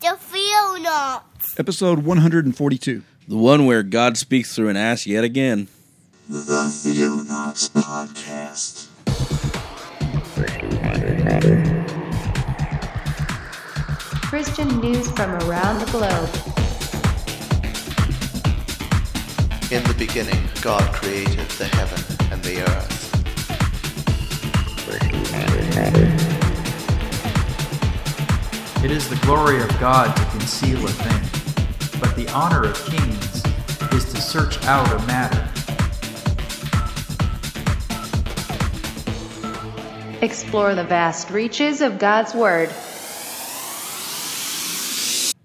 The Theonauts. Episode 142. The one where God speaks through an ass yet again. The Theonauts Podcast. Christian news from around the globe. In the beginning, God created the heaven and the earth. It is the glory of God to conceal a thing, but the honor of kings is to search out a matter. Explore the vast reaches of God's Word.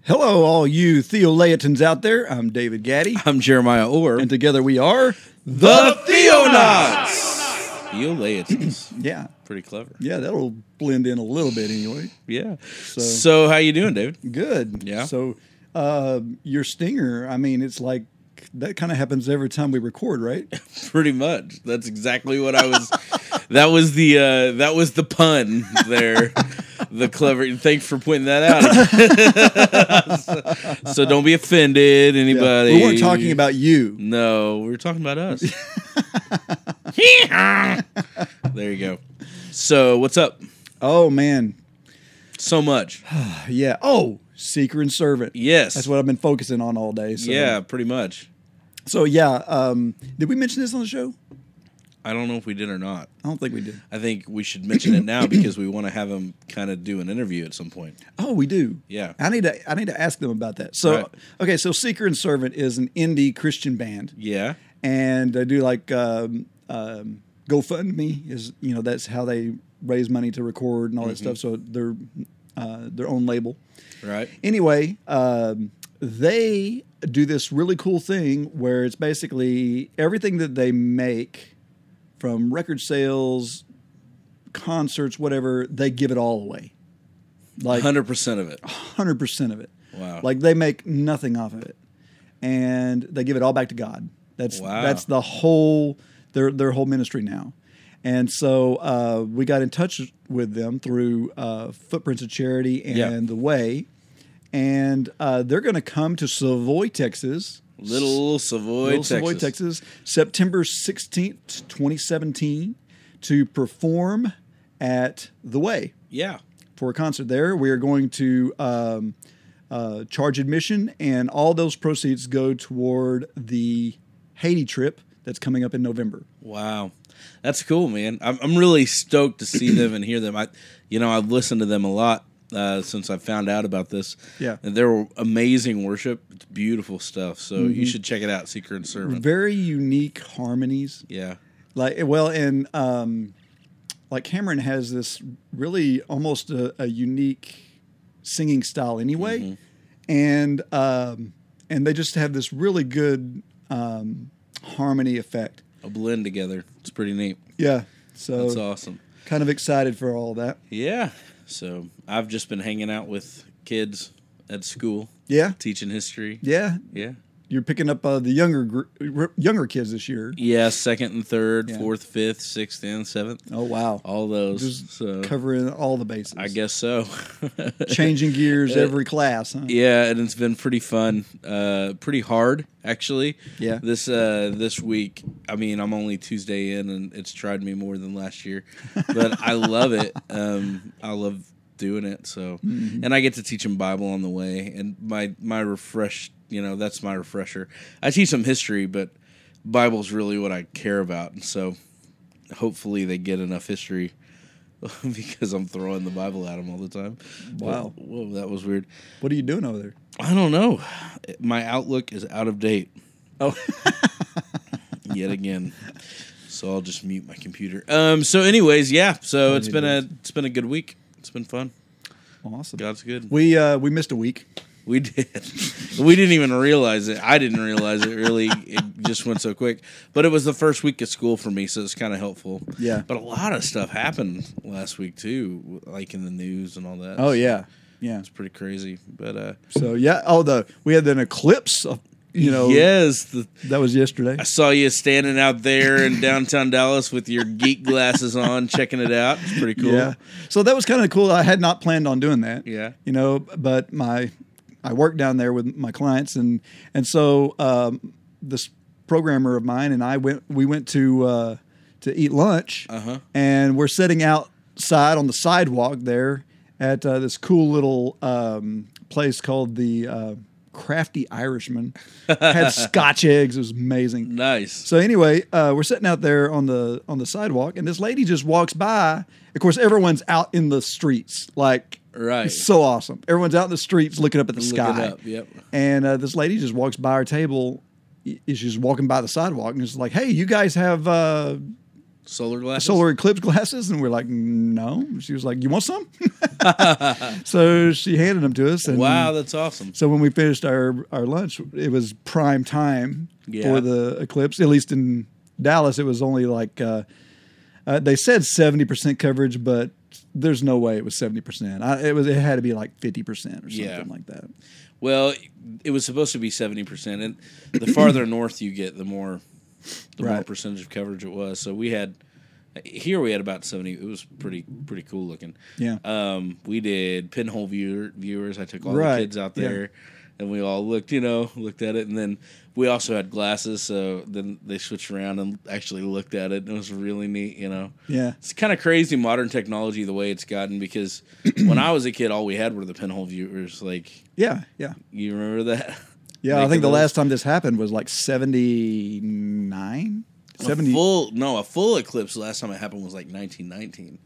Hello, all you Theolaetans out there. I'm David Gaddy, I'm Jeremiah Orr. and together we are. the Theonauts! Theolaetans. Yeah, Pretty clever. yeah, that'll blend in a little bit anyway. Yeah. So, how you doing, David? Good. Yeah. So, uh, your stinger, I mean, it's like that kind of happens every time we record, right? Pretty much. That's exactly what I was. that was the uh, that was the pun there. the clever. Thanks for pointing that out. so, so don't be offended, anybody. We weren't talking about you. No, we were talking about us. there you go. So what's up? Oh man, So much. yeah. Oh, seeker and servant. Yes. That's what I've been focusing on all day. So. Yeah, pretty much. So yeah, um, did we mention this on the show? I don't know if we did or not. I don't think we did. I think we should mention it now because we want to have him kind of do an interview at some point. Oh, we do. Yeah. I need to. I need to ask them about that. So, Right. okay. So, Seeker and Servant is an indie Christian band, Yeah. and they do like um, um, GoFundMe is you know that's how they raise money to record and all that stuff. So they're uh, their own label. Right. Anyway, um, they do this really cool thing where it's basically everything that they make from record sales, concerts, whatever, they give it all away. Like Hundred percent of it. hundred percent of it. Wow. Like they make nothing off of it, and they give it all back to God. That's Wow. that's the whole their their whole ministry now. And so uh, we got in touch with them through uh, Footprints of Charity and Yeah. the Way, and uh, they're going to come to Savoy, Texas. Little Savoy, Little Texas. Savoy, Texas, September 16th, 2017, to perform at The Way Yeah. for a concert there. We are going to um, uh, charge admission, and all those proceeds go toward the Haiti trip that's coming up in November. Wow. That's cool, man. I'm, I'm really stoked to see them and hear them. I, you know, I've listened to them a lot uh, since I found out about this. Yeah. And they're amazing worship. It's beautiful stuff. So you should check it out, Seeker and Servant. Very unique harmonies, yeah. like well, and um, like Cameron has this really almost a, a unique singing style anyway, and um, and they just have this really good um, harmony effect. A blend together. It's pretty neat. Yeah, so That's awesome. kind of excited for all that. Yeah. So I've just been hanging out with kids at school, Yeah, teaching history. yeah. Yeah. You're picking up uh, the younger gr- younger kids this year. Yeah, second and third, Yeah. fourth, fifth, sixth, and seventh. Oh wow, All those. just so covering all the bases. I guess so. changing gears every class. Huh? yeah, and it's been pretty fun. Uh, pretty hard actually. Yeah. This uh this week, I mean, I'm only Tuesday in, and it's tried me more than last year, but I love it. Um, I love doing it. So, Mm-hmm. and I get to teach them Bible on the way, and my my refresh. You know, that's my refresher. I teach some history, but Bible's really what I care about, and so hopefully they get enough history. because I'm throwing the Bible at them all the time. Wow. Whoa, that was weird. What are you doing over there? I don't know. My outlook is out of date Oh, yet again. So I'll just mute my computer. Um. So, anyways, yeah. So it's been a it's been a good week. It's been fun. awesome. God's good. We uh, we missed a week. We did. we didn't even realize it. I didn't realize it. Really, it just went so quick. But it was the first week of school for me, so it's kind of helpful. Yeah. But a lot of stuff happened last week too, like in the news and all that. Oh yeah, yeah. it's pretty crazy. But uh, So yeah. Oh, the we had an eclipse. Of, you know, yes, the, that was yesterday. I saw you standing out there in downtown Dallas with your geek glasses on, checking it out. It's pretty cool. Yeah. So that was kind of cool. I had not planned on doing that. Yeah. You know, but my I work down there with my clients, and and so um, this programmer of mine and I went. We went to uh, to eat lunch, Uh-huh. and we're sitting outside on the sidewalk there at uh, this cool little um, place called the uh, Crafty Irishman. Had Scotch eggs. It was amazing. Nice. So anyway, uh, we're sitting out there on the on the sidewalk, and this lady just walks by. Of course, everyone's out in the streets, like Right. It's so awesome. Everyone's out in the streets looking up at the Looking sky. up, yep. And uh, this lady just walks by our table. She's just walking by the sidewalk and is like, "Hey, you guys have uh, Solar glasses. solar eclipse glasses?" And we're like, "No." She was like, "You want some?" so she handed them to us. And Wow, that's awesome. so when we finished our, our lunch, it was prime time Yeah. for the eclipse. At least in Dallas, it was only like uh, uh, they said seventy percent coverage, but there's no way it was seventy percent. It was it had to be like fifty percent or something Yeah. like that. Well, it was supposed to be seventy percent, and the farther north you get, the more the more percentage of coverage it was. So we had here we had about seventy. It was pretty pretty cool looking. Yeah. Um, we did pinhole viewer, viewers. I took all Right, the kids out yeah. And we all looked, you know, looked at it, and then we also had glasses. So then they switched around and actually looked at it. and It was really neat, you know. Yeah. It's kind of crazy modern technology the way it's gotten because when I was a kid, all we had were the pinhole viewers. Like, Yeah, yeah, you remember that? yeah. I think the those- last time this happened was like seventy nine. A 70 full no, a full eclipse. The last time it happened was like 1919.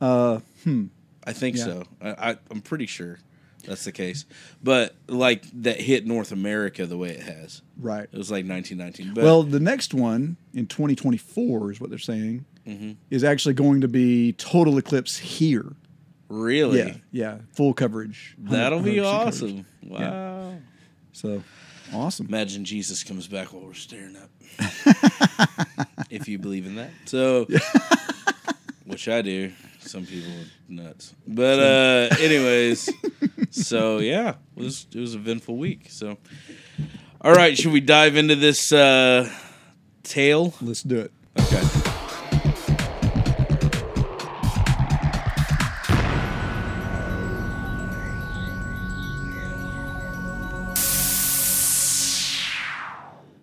uh hmm I think Yeah. so. I, I, I'm pretty sure that's the case. But like that hit North America the way it has, right. it was like 1919. But well, the next one in 2024 is what they're saying Mm-hmm. is actually going to be total eclipse here. really, Yeah, yeah, full coverage. that'll be 100% coverage. awesome. Wow. So awesome. Imagine Jesus comes back while we're staring up. if you believe in that. So, which I do. Some people are nuts. But, uh, anyways, so yeah, it was, it was a eventful week. So, all right, should we dive into this uh, tale? Let's do it. Okay.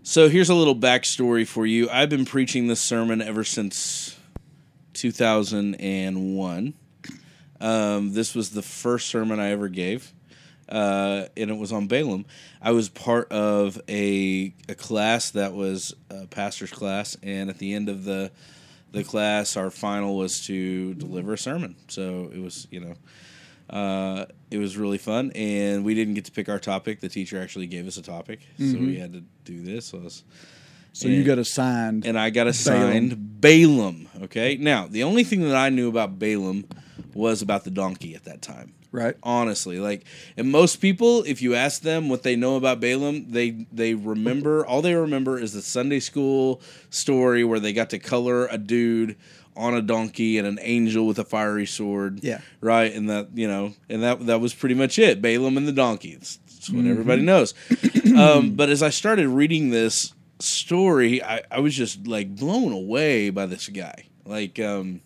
So here's a little backstory for you. I've been preaching this sermon ever since 2001. Um, this was the first sermon I ever gave, uh, and it was on Balaam. I was part of a, a class that was a pastor's class, and at the end of the the class, our final was to deliver a sermon. So it was, you know, uh, it was really fun, and we didn't get to pick our topic. The teacher actually gave us a topic, so we had to do this. So, it was- So you got assigned. and I got assigned Balaam. Okay, now the only thing that I knew about Balaam was about the donkey at that time. right. Honestly, like, and most people, if you ask them what they know about Balaam, they they remember all they remember is the Sunday school story where they got to color a dude on a donkey and an angel with a fiery sword. Yeah. right, and that you know, and that that was pretty much it. Balaam and the donkey. It's, it's what everybody knows. um, but as I started reading this story, I, I was just like blown away by this guy. Like, um,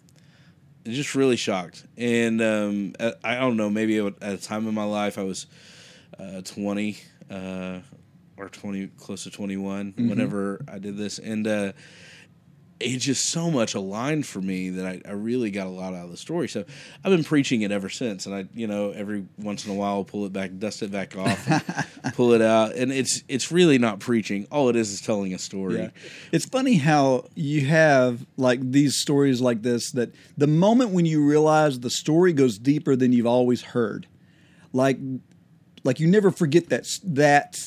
just really shocked. And um, at- I don't know, maybe at a time in my life, I was uh, 20 uh, or 20, close to 21 whenever I did this. And uh, it just so much aligned for me that I, I really got a lot out of the story. So I've been preaching it ever since. And I, you know, every once in a while, I'll pull it back, dust it back off, pull it out. And it's it's really not preaching. All it is is telling a story. Yeah. It's funny how you have like these stories like this that the moment when you realize the story goes deeper than you've always heard. Like like you never forget that that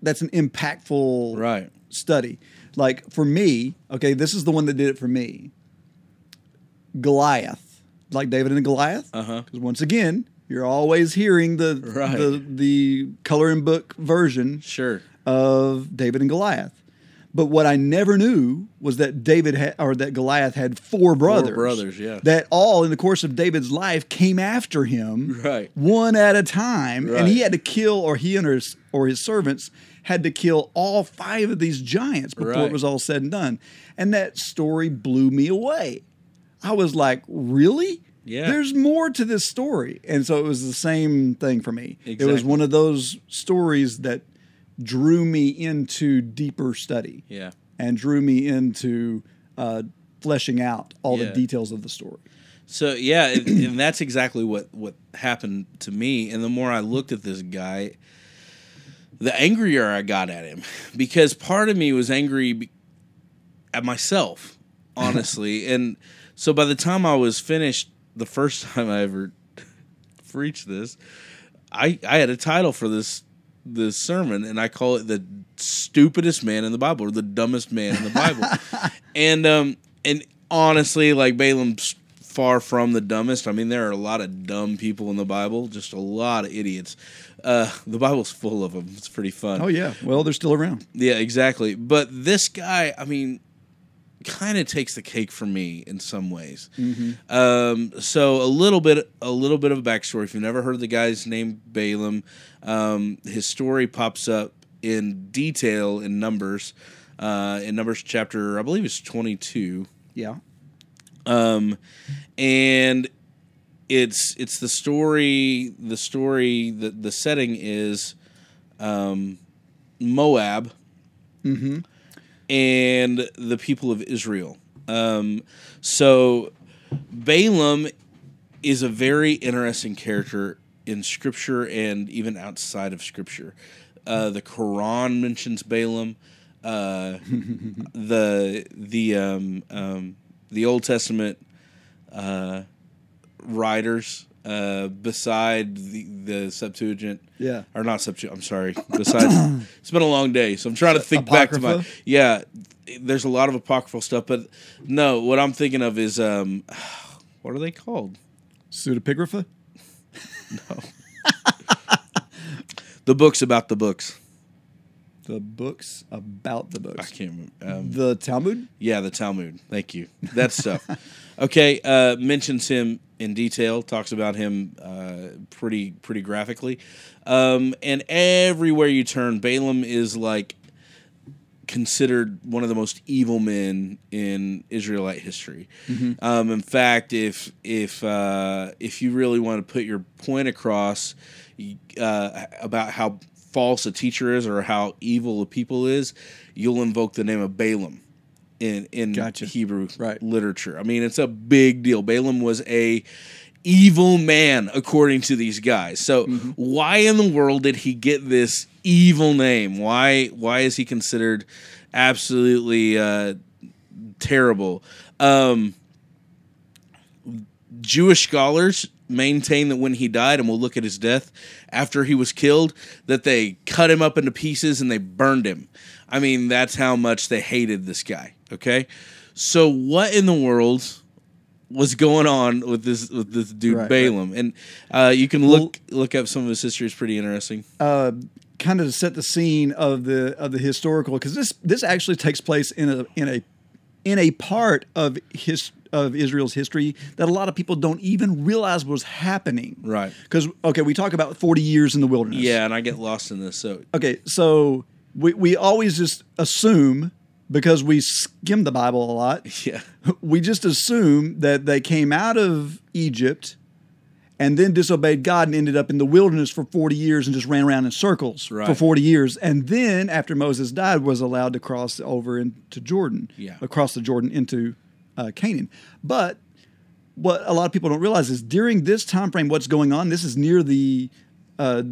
that's an impactful Right. study. Like for me, okay, this is the one that did it for me. Goliath, like David and Goliath. Uh-huh. Because once again, you're always hearing the Right. the the coloring book version Sure. of David and Goliath. But what I never knew was that David had, or that Goliath had four brothers. brothers, yeah. That all in the course of David's life came after him, Right. one at a time, Right. and he had to kill, or he and his or his servants had to kill all five of these giants before Right. it was all said and done. And that story blew me away. I was like, really? Yeah. there's more to this story. And so it was the same thing for me. It was one of those stories that drew me into deeper study Yeah. and drew me into uh, fleshing out all Yeah. the details of the story. So yeah, and, and that's exactly what what happened to me. And the more I looked at this guy, the angrier I got at him because part of me was angry at myself, honestly. and so by the time I was finished, the first time I ever preached this, I I had a title for this this sermon, and I call it the stupidest man in the Bible or the dumbest man in the Bible. and um and honestly, like Balaam's far from the dumbest. I mean, there are a lot of dumb people in the Bible, just a lot of idiots. Uh, the Bible's full of them. It's pretty fun. Oh yeah, well they're still around. Yeah, exactly. But this guy, I mean, kind of takes the cake for me in some ways. Um, so a little bit, a little bit of a backstory. If you've never heard the guy's name, Balaam, um, his story pops up in detail in Numbers, uh, in Numbers chapter, I believe it's twenty-two Yeah. um, and it's it's the story. The story. The the setting is um, Moab, and the people of Israel. Um, so Balaam is a very interesting character in Scripture and even outside of Scripture. Uh, the Quran mentions Balaam. Uh, the the um, um, the Old Testament uh, writers uh, beside the the Septuagint. Yeah. Or not Septuagint. I'm sorry. Besides, it's been a long day, so I'm trying to think back to my. Yeah, there's a lot of apocryphal stuff, but no, what I'm thinking of is um, what are they called? Pseudepigrapha? No. the books about the books. The books about the books. I can't remember. Um, The Talmud? Yeah, the Talmud. Thank you. That stuff. okay, uh, mentions him in detail. Talks about him uh, pretty pretty graphically, um, and everywhere you turn, Balaam is like considered one of the most evil men in Israelite history. Um, in fact, if if uh, if you really want to put your point across uh, about how false a teacher is or how evil a people is, you'll invoke the name of Balaam in in Gotcha. Hebrew Right. literature. I mean, it's a big deal. Balaam was a evil man according to these guys. So Mm-hmm. why in the world did he get this evil name? Why why is he considered absolutely uh, terrible? Um, Jewish scholars maintain that when he died, and we'll look at his death after he was killed, that they cut him up into pieces and they burned him. I mean, that's how much they hated this guy. Okay, so what in the world was going on with this with this dude Right, Balaam? And uh, you can look look up some of his history; it's pretty interesting. uh, kind of to set the scene of the of the historical because this this actually takes place in a in a in a part of his of Israel's history that a lot of people don't even realize was happening. Right. Because okay, we talk about forty years in the wilderness. Yeah, and I get lost in this. So Okay, so we we always just assume because we skim the Bible a lot. yeah, we just assume that they came out of Egypt and then disobeyed God and ended up in the wilderness for 40 years and just ran around in circles for 40 years. And then after Moses died, was allowed to cross over into Jordan, Yeah. across the Jordan into uh, Canaan. But what a lot of people don't realize is during this time frame, what's going on, this is near the uh,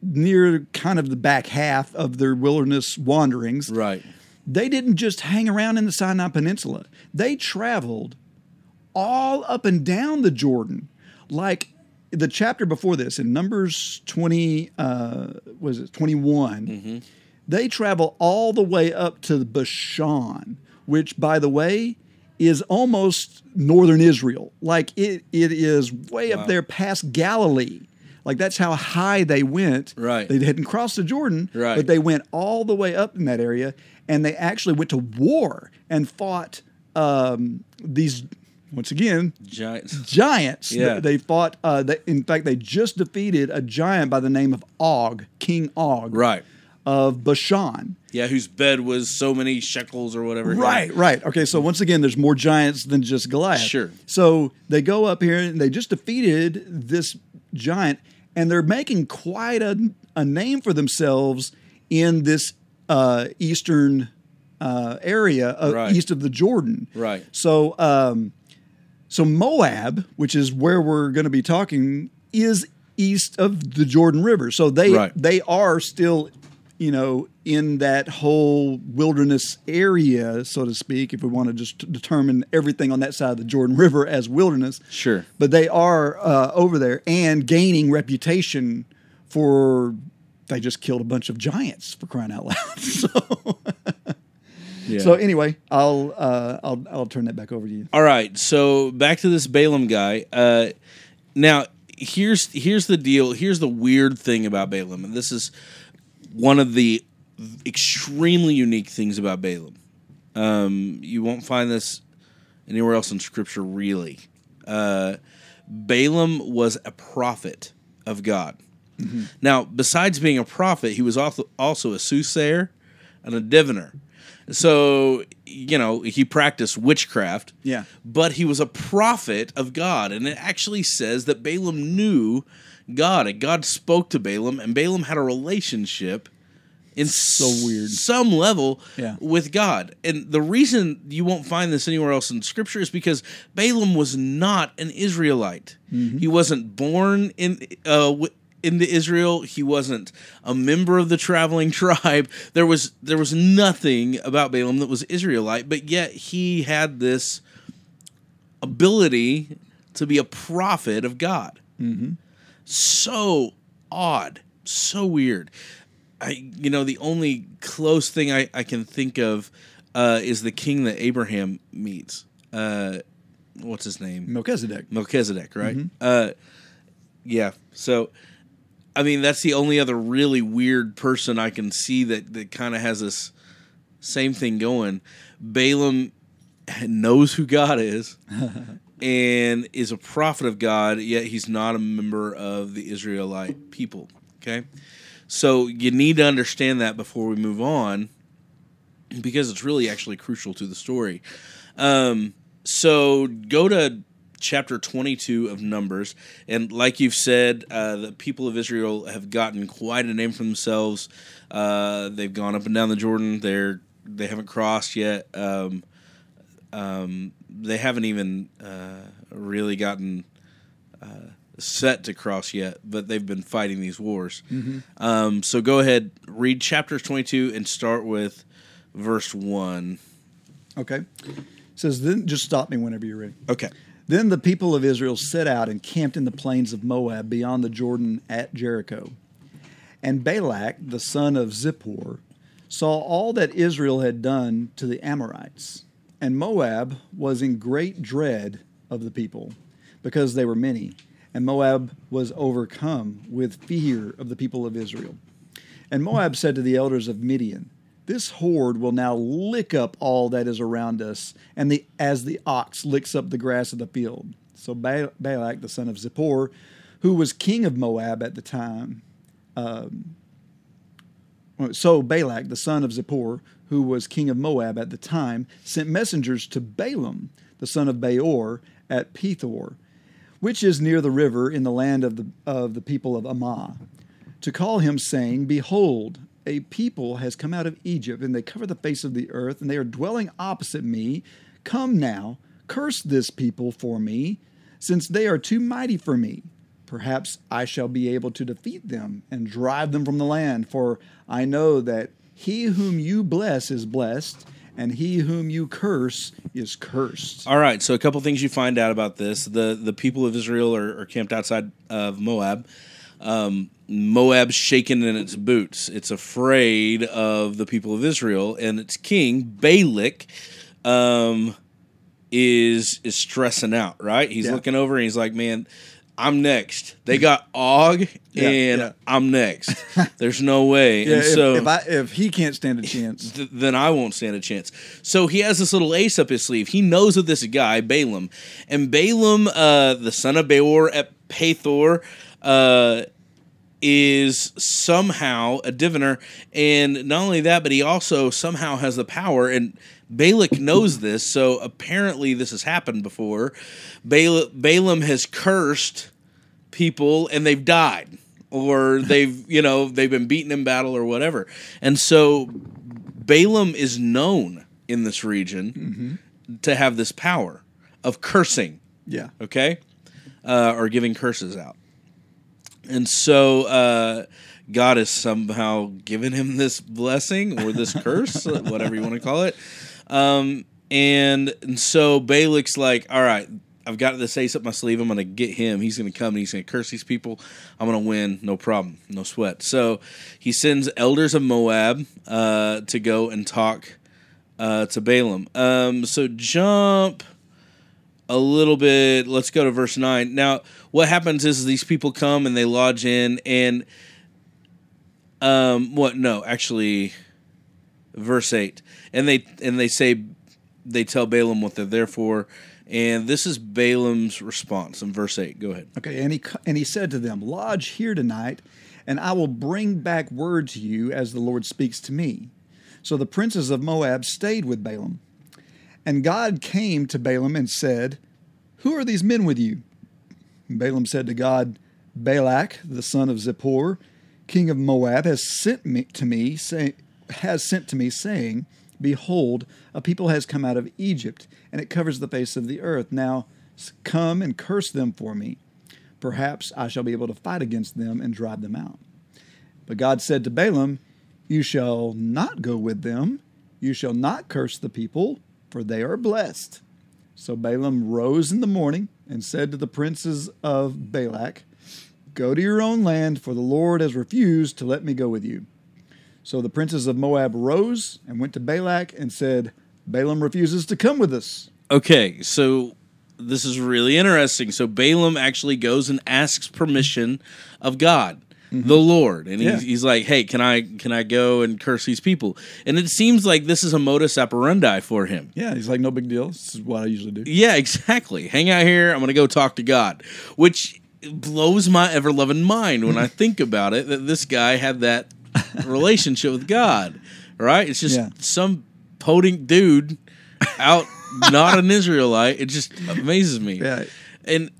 near kind of the back half of their wilderness wanderings right. They didn't just hang around in the Sinai Peninsula. They traveled all up and down the Jordan. Like the chapter before this in Numbers 20, uh, was it 21? They travel all the way up to Bashan, which, by the way, is almost northern Israel. Like it, it is way up there past Galilee. Like that's how high they went. Right. They hadn't crossed the Jordan, Right. but they went all the way up in that area, and they actually went to war and fought um, these. Once again, Giants. giants. Yeah. They fought. Uh, they, in fact, they just defeated a giant by the name of Og, King Og. Right. of Bashan. Yeah, whose bed was so many shekels or whatever. Right, right. Okay, so once again, there's more giants than just Goliath. Sure. So they go up here and they just defeated this giant, and they're making quite a, a name for themselves in this uh, eastern uh, area uh, Right. east of the Jordan. Right. So, um, so Moab, which is where we're going to be talking, is east of the Jordan River. So they Right. they are still, you know, in that whole wilderness area, so to speak. If we want to just determine everything on that side of the Jordan River as wilderness, Sure. But they are uh, over there and gaining reputation for. They just killed a bunch of giants for crying out loud. so, Yeah. so anyway, I'll uh, I'll I'll turn that back over to you. All right, so back to this Balaam guy. Uh, now, here's here's the deal. Here's the weird thing about Balaam, and this is one of the extremely unique things about Balaam. Um, you won't find this anywhere else in Scripture, really. Uh, Balaam was a prophet of God. Now, besides being a prophet, he was also also a soothsayer and a diviner. So, you know, he practiced witchcraft. Yeah. But he was a prophet of God. And it actually says that Balaam knew God. And God spoke to Balaam, and Balaam had a relationship in so weird. some level Yeah. with God. And the reason you won't find this anywhere else in scripture is because Balaam was not an Israelite. He wasn't born in uh, into Israel. He wasn't a member of the traveling tribe. There was there was nothing about Balaam that was Israelite, but yet he had this ability to be a prophet of God. So odd, so weird. I, you know, the only close thing I, I can think of uh, is the king that Abraham meets. Uh, what's his name? Melchizedek. Melchizedek, right? Uh, yeah. So, I mean, that's the only other really weird person I can see that that kind of has this same thing going. Balaam knows who God is and is a prophet of God, yet he's not a member of the Israelite people. Okay, so you need to understand that before we move on, because it's really actually crucial to the story. Um, so go to chapter 22 of Numbers, and like you've said, uh, the people of Israel have gotten quite a name for themselves. Uh, they've gone up and down the Jordan. They're they haven't crossed yet. Um, um, they haven't even uh, really gotten uh, set to cross yet, but they've been fighting these wars. Um, so go ahead, read chapter 22 and start with verse 1. Okay. It says then just stop me whenever you're ready. Okay. Then the people of Israel set out and camped in the plains of Moab beyond the Jordan at Jericho. And Balak, the son of Zippor, saw all that Israel had done to the Amorites. And Moab was in great dread of the people, because they were many. And Moab was overcome with fear of the people of Israel. And Moab said to the elders of Midian, This horde will now lick up all that is around us, and the as the ox licks up the grass of the field. So Balak, the son of Zippor, who was king of Moab at the time, um, so Balak, the son of Zippor, who was king of Moab at the time, sent messengers to Balaam, the son of Beor, at Pethor, which is near the river in the land of the of the people of Amaw, to call him, saying, Behold, a people has come out of Egypt, and they cover the face of the earth, and they are dwelling opposite me. Come now, curse this people for me, since they are too mighty for me. Perhaps I shall be able to defeat them and drive them from the land, for I know that he whom you bless is blessed, and he whom you curse is cursed. All right, so a couple things you find out about this: the the people of Israel are, are camped outside of Moab. Um, Moab's shaken in its boots; it's afraid of the people of Israel, and its king Balak um, is is stressing out. Right? He's Yeah. looking over and he's like, "Man, I'm next. They got Og, and yeah. I'm next. There's no way." Yeah, and if, so if, I, if he can't stand a chance, th- then I won't stand a chance. So he has this little ace up his sleeve. He knows of this guy, Balaam. And Balaam, uh, the son of Beor at Pethor, uh, is somehow a diviner, and not only that, but he also somehow has the power. And Balak knows this, so apparently this has happened before. Bal- Balaam has cursed people, and they've died, or they've you know they've been beaten in battle, or whatever. And so Balaam is known in this region to have this power of cursing Yeah. okay, uh, or giving curses out. And so uh, God has somehow given him this blessing or this curse, whatever you want to call it. Um, and, and so Balak's like, all right, I've got this ace up my sleeve. I'm going to get him. He's going to come and he's going to curse these people. I'm going to win. No problem. No sweat. So he sends elders of Moab uh, to go and talk uh, to Balaam. Um, so jump a little bit. Let's go to verse nine. Now, what happens is these people come and they lodge in, and um, what? No, actually, verse eight, and they and they say they tell Balaam what they're there for, and this is Balaam's response in verse eight. Go ahead. Okay, and he and he said to them, "Lodge here tonight, and I will bring back word to you as the Lord speaks to me." So the princes of Moab stayed with Balaam, and God came to Balaam and said, "Who are these men with you?" And Balaam said to God, "Balak, the son of Zippor, king of Moab, has sent me to me, say, has sent to me, saying." Behold, a people has come out of Egypt, and it covers the face of the earth. Now come and curse them for me. Perhaps I shall be able to fight against them and drive them out. But God said to Balaam, You shall not go with them. You shall not curse the people, for they are blessed. So Balaam rose in the morning and said to the princes of Balak, Go to your own land, for the Lord has refused to let me go with you. So the princes of Moab rose and went to Balak and said, Balaam refuses to come with us. Okay, so this is really interesting. So Balaam actually goes and asks permission of God, the Lord, and he's, Yeah. he's like, "Hey, can I can I go and curse these people?" And it seems like this is a modus operandi for him. Yeah, he's like, No big deal. This is what I usually do. Yeah, exactly. Hang out here. I'm going to go talk to God, which blows my ever loving mind when I think about it that this guy had that relationship with God, right? It's just Yeah. some podink dude out, not an Israelite. It just amazes me. Yeah. And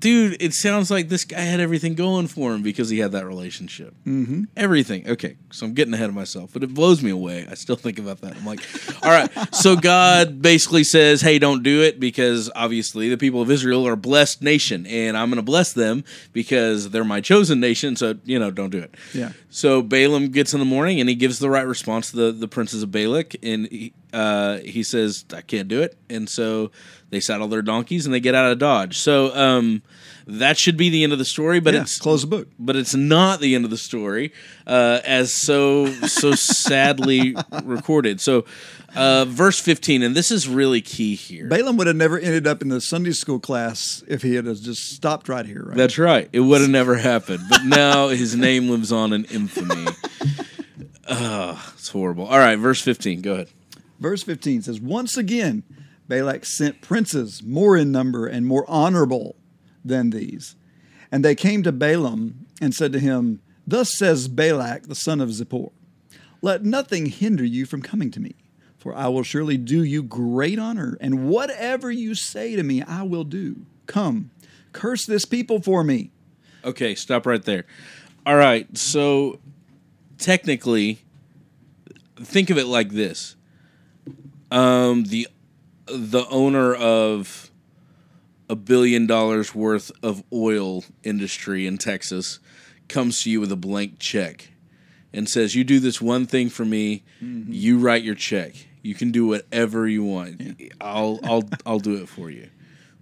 dude, it sounds like this guy had everything going for him because he had that relationship. Mm-hmm. Everything. Okay, so I'm getting ahead of myself, but it blows me away. I still think about that. I'm like, all right. So God basically says, "Hey, don't do it," because obviously the people of Israel are a blessed nation, and I'm going to bless them because they're my chosen nation. So you know, don't do it. Yeah. So Balaam gets in the morning and he gives the right response to the, the princes of Balak, and he, uh, he says, "I can't do it," and so they saddle their donkeys and they get out of Dodge. So um, that should be the end of the story, but Yeah, it's close the book. but it's not the end of the story, uh, as so so sadly recorded. So, uh, verse fifteen, and this is really key here. Balaam would have never ended up in the Sunday school class if he had just stopped right here, right? That's right. It would have never happened, but now his name lives on in infamy. Ugh, it's horrible. All right, verse fifteen. Go ahead. Verse 15 says, Once again, Balak sent princes more in number and more honorable than these. And they came to Balaam and said to him, Thus says Balak, the son of Zippor, Let nothing hinder you from coming to me, for I will surely do you great honor, and whatever you say to me, I will do. Come, curse this people for me. Okay, stop right there. All right, so technically, think of it like this: um, the the owner of a billion dollars worth of oil industry in Texas comes to you with a blank check and says, "You do this one thing for me. You write your check. You can do whatever you want. I'll I'll I'll do it for you.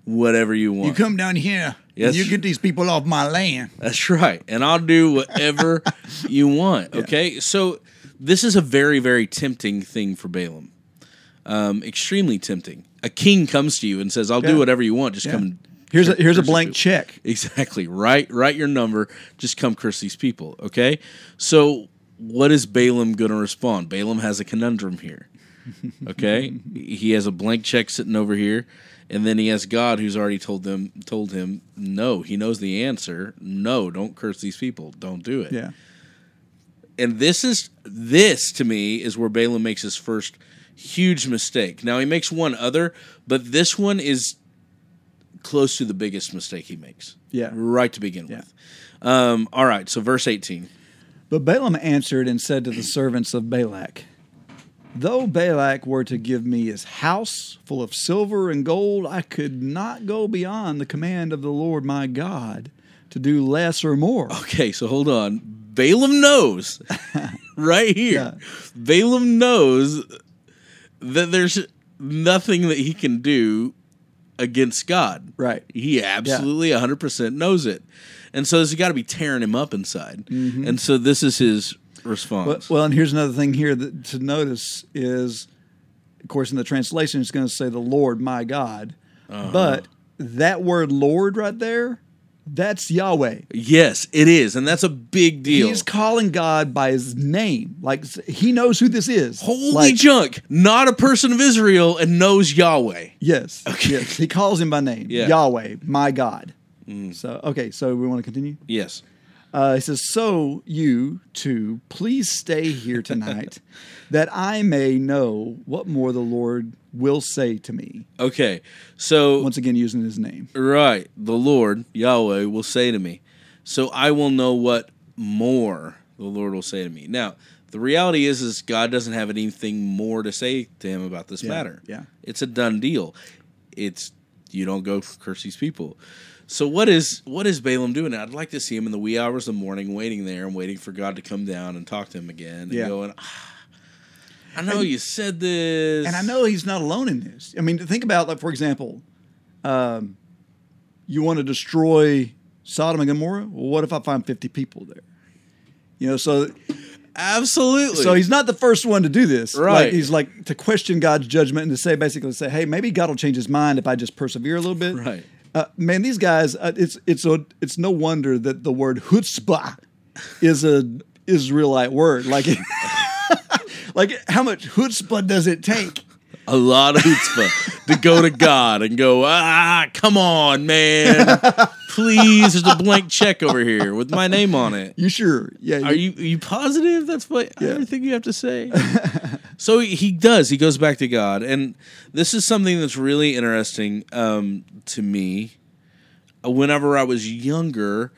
Whatever you want." You come down here, Yes. and you get these people off my land. That's right. And I'll do whatever you want. Okay. So this is a very, very tempting thing for Balaam. Um, extremely tempting. A king comes to you and says, I'll Yeah. do whatever you want. Just Yeah. come and Here's a, here's a blank check. Exactly. Write write your number. Just come curse these people. Okay. So what is Balaam going to respond? Balaam has a conundrum here. Okay, he has a blank check sitting over here, and then he has God who's already told them told him no. He knows the answer. No, don't curse these people. Don't do it. Yeah. And this is this to me is where Balaam makes his first huge mistake. Now he makes one other, but this one is close to the biggest mistake he makes. Yeah. right to begin Yeah. with. Um, all right, so verse eighteen. But Balaam answered and said to the servants of Balak, Though Balak were to give me his house full of silver and gold, I could not go beyond the command of the Lord my God to do less or more. Okay, so hold on. Balaam knows right here. Yeah. Balaam knows that there's nothing that he can do against God. Right. He absolutely 100% knows it. And so this has got to be tearing him up inside. And so this is his Well, response. well, and here's another thing here that, to notice is, of course, in the translation, it's going to say the Lord my God. Uh-huh. But that word Lord right there, that's Yahweh. yes, it is. And that's a big deal. He's calling God by his name. Like he knows who this is. Holy Like, junk. Not a person of Israel and knows Yahweh. Yes. Yes. He calls him by name. Yeah. Mm. Yahweh, my God. So okay, so we want to continue. Yes. Uh, he says, "So you two, please stay here tonight, that I may know what more the Lord will say to me." Okay. So Once again, using his name. Right. The Lord, Yahweh, will say to me, So I will know what more the Lord will say to me. Now, the reality is is God doesn't have anything more to say to him about this Yeah, matter. yeah. It's a done deal. It's you don't go curse these people. So what is what is Balaam doing? I'd like to see him in the wee hours of the morning waiting there and waiting for God to come down and talk to him again and Yeah. going, ah, I know you said this. And I know he's not alone in this. I mean, think about like, for example, um, you want to destroy Sodom and Gomorrah. Well, what if I find fifty people there? You know, so Absolutely. So he's not the first one to do this. Right. Like, he's like to question God's judgment and to say basically say, hey, maybe God will change his mind if I just persevere a little bit. Right. Uh, man, these guys, uh, it's it's a, it's no wonder that the word chutzpah is a Israelite word. Like, like how much chutzpah does it take? a lot of chutzpah to go to God and go, ah, come on, man, please. There's a blank check over here with my name on it. You sure? Yeah. Are you are you positive that's what everything you have to say? so he, does. He goes back to God, and this is something that's really interesting um, to me. Whenever I was younger,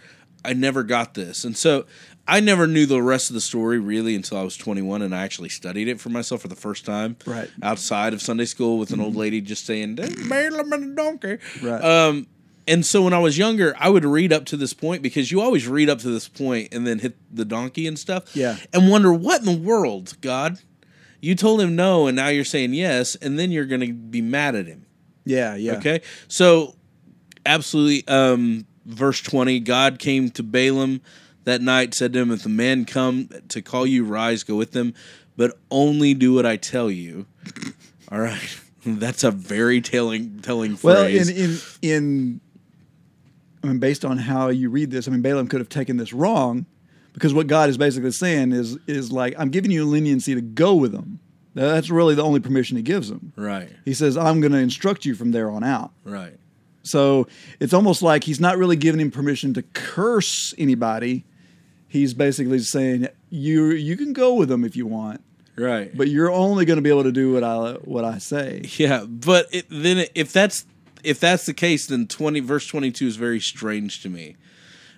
I never got this, and so I never knew the rest of the story really until I was 21, and I actually studied it for myself for the first time, Right. outside of Sunday school with an old lady just saying "Balaam and a donkey." Right. Um, and so when I was younger, I would read up to this point because you always read up to this point and then hit the donkey and stuff. Yeah. And wonder what in the world, God? You told him no, and now you're saying yes, and then you're going to be mad at him. yeah. Yeah. Okay. So, absolutely. Um, verse 20 God came to Balaam that night, said to him, If the man come to call you, rise, go with them, but only do what I tell you. All right. That's a very telling telling Well, phrase. in in in, I mean, based on how you read this, I mean, Balaam could have taken this wrong, because what God is basically saying is is like, I'm giving you leniency to go with them. That's really the only permission he gives them. right. He says, I'm going to instruct you from there on out. Right. So it's almost like he's not really giving him permission to curse anybody. He's basically saying, you you can go with them if you want, Right. but you're only going to be able to do what I what I say. Yeah, but it, then if that's if that's the case, then twenty verse twenty two is very strange to me,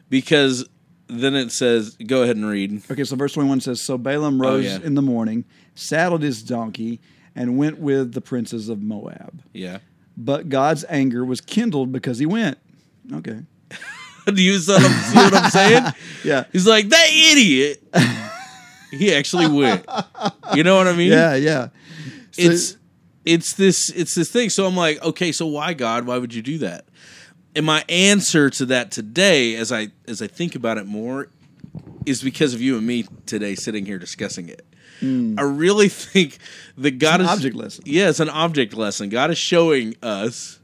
because then it says, "Go ahead and read." Okay, so verse 21 says So Balaam oh, rose Oh, yeah. in the morning, saddled his donkey, and went with the princes of Moab. Yeah, But God's anger was kindled because he went. Okay. do you see what I'm, see what I'm saying? Yeah. He's like that idiot. he actually went. You know what I mean? Yeah, yeah. So- it's it's this it's this thing. So I'm like, okay, so why God? Why would you do that? And my answer to that today, as I as I think about it more, is because of you and me today sitting here discussing it. Hmm. I really think that God an is object lesson. Yeah, it's an object lesson. God is showing us,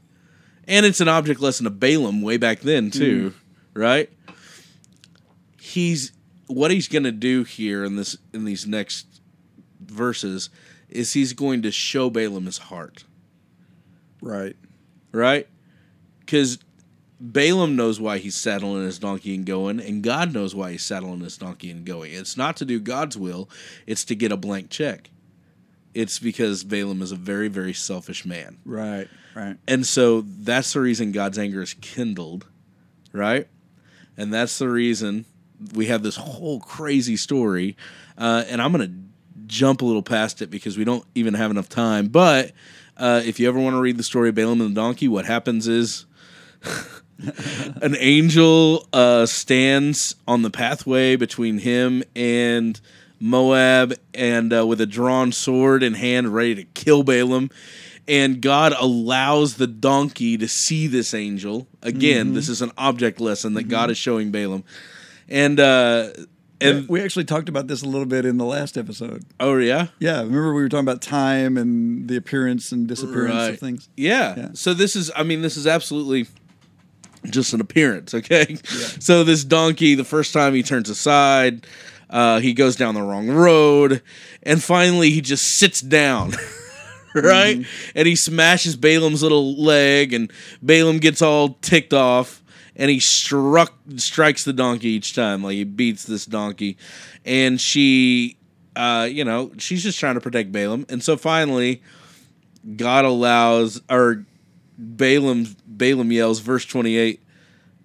and it's an object lesson to Balaam way back then hmm. too, right? He's what he's going to do here in this in these next verses is he's going to show Balaam his heart, Right. right? Because Balaam knows why he's saddling his donkey and going, and God knows why he's saddling his donkey and going. It's not to do God's will, it's to get a blank check. It's because Balaam is a very, very selfish man. Right. Right. And so that's the reason God's anger is kindled, right? And that's the reason we have this whole crazy story. Uh, and I'm going to jump a little past it because we don't even have enough time. But uh, if you ever want to read the story of Balaam and the donkey, what happens is an angel uh, stands on the pathway between him and Moab, and uh, with a drawn sword in hand, ready to kill Balaam. And God allows the donkey to see this angel. Again, this is an object lesson that God is showing Balaam. And uh, and we actually talked about this a little bit in the last episode. oh yeah, Yeah, remember we were talking about time and the appearance and disappearance Right. of things. Yeah. Yeah. So this is, I mean, this is absolutely just an appearance, okay? So this donkey, the first time he turns aside, uh, he goes down the wrong road, and finally he just sits down. Right? And he smashes Balaam's little leg, and Balaam gets all ticked off, and he struck strikes the donkey each time. Like he beats this donkey. And she uh, you know, she's just trying to protect Balaam. And so finally, God allows or Balaam Balaam yells, verse twenty eight.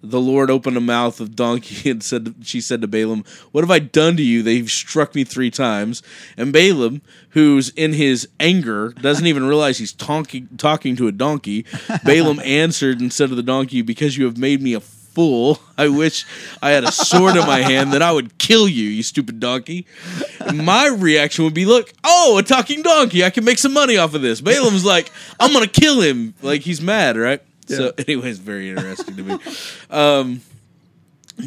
The Lord opened the mouth of donkey and said, she said to Balaam, "What have I done to you? They've struck me three times." And Balaam, who's in his anger, doesn't even realize he's talking talking to a donkey. Balaam answered and said to the donkey, "Because you have made me a fool, I wish I had a sword in my hand, then I would kill you, you stupid donkey." My reaction would be, "Look, oh, a talking donkey! I can make some money off of this." Balaam's like, "I'm gonna kill him!" Like he's mad, right? So, anyways, very interesting to me. Um,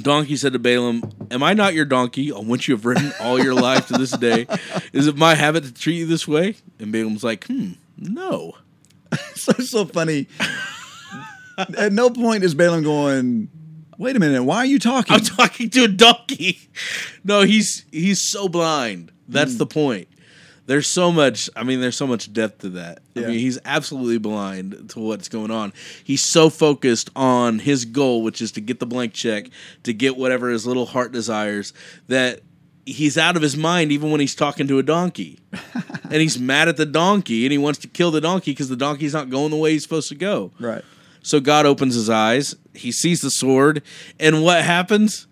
donkey said to Balaam, "Am I not your donkey on which you have ridden all your life to this day? Is it my habit to treat you this way?" And Balaam's like, "Hmm, no." so so funny. At no point is Balaam going, wait a minute, why are you talking? I'm talking to a donkey. No, he's he's so blind. That's the point. There's so much. I mean, there's so much depth to that. I Yeah. mean, he's absolutely blind to what's going on. He's so focused on his goal, which is to get the blank check, to get whatever his little heart desires, that he's out of his mind even when he's talking to a donkey. and he's mad at the donkey and he wants to kill the donkey because the donkey's not going the way he's supposed to go. right. So God opens his eyes. He sees the sword, and what happens?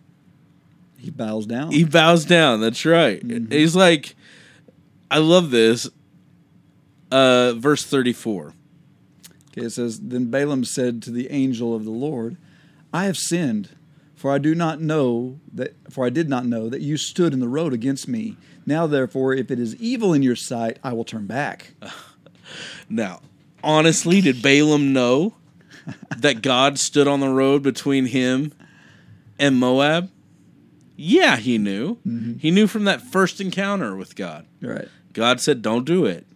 He bows down. He bows down. That's right. Mm-hmm. He's like, I love this. Uh, verse 34. Okay, it says, Then Balaam said to the angel of the Lord, I have sinned, for I do not know that for I did not know that you stood in the road against me. Now therefore, if it is evil in your sight, I will turn back. Now, honestly, did Balaam know that God stood on the road between him and Moab? Yeah, he knew. He knew from that first encounter with God. Right. God said, "Don't do it,"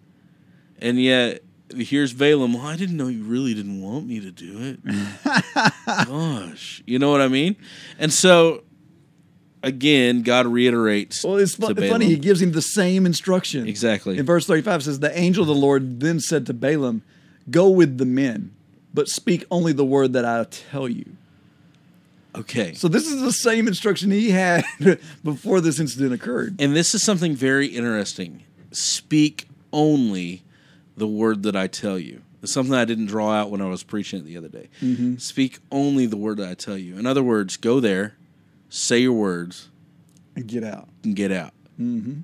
and yet here's Balaam. Well, I didn't know you really didn't want me to do it. Gosh, you know what I mean? And so, again, God reiterates. Well, it's, fu- funny. He gives him the same instruction. Exactly. In verse 35 it says, The angel of the Lord then said to Balaam, Go with the men, but speak only the word that I tell you. Okay. So this is the same instruction he had before this incident occurred. And this is something very interesting. Speak only the word that I tell you. It's something I didn't draw out when I was preaching it the other day. Speak only the word that I tell you. In other words, go there, say your words, And get out. and get out. Mm-hmm.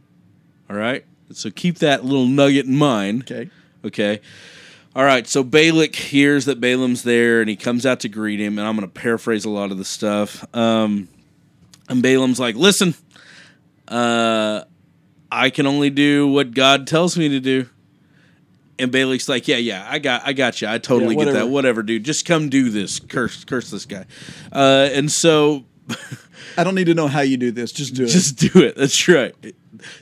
right. So keep that little nugget in mind. Okay. Okay. All right. So Balak hears that Balaam's there, and he comes out to greet him. And I'm going to paraphrase a lot of the stuff. Um, and Balaam's like, "Listen, uh, I can only do what God tells me to do." And Balak's like, "Yeah, yeah, I got, I got you. I totally Yeah, get that. whatever. Dude. Just come do this. Curse, curse this guy." Uh, and so I don't need to know how you do this. Just do it. just do it. That's right.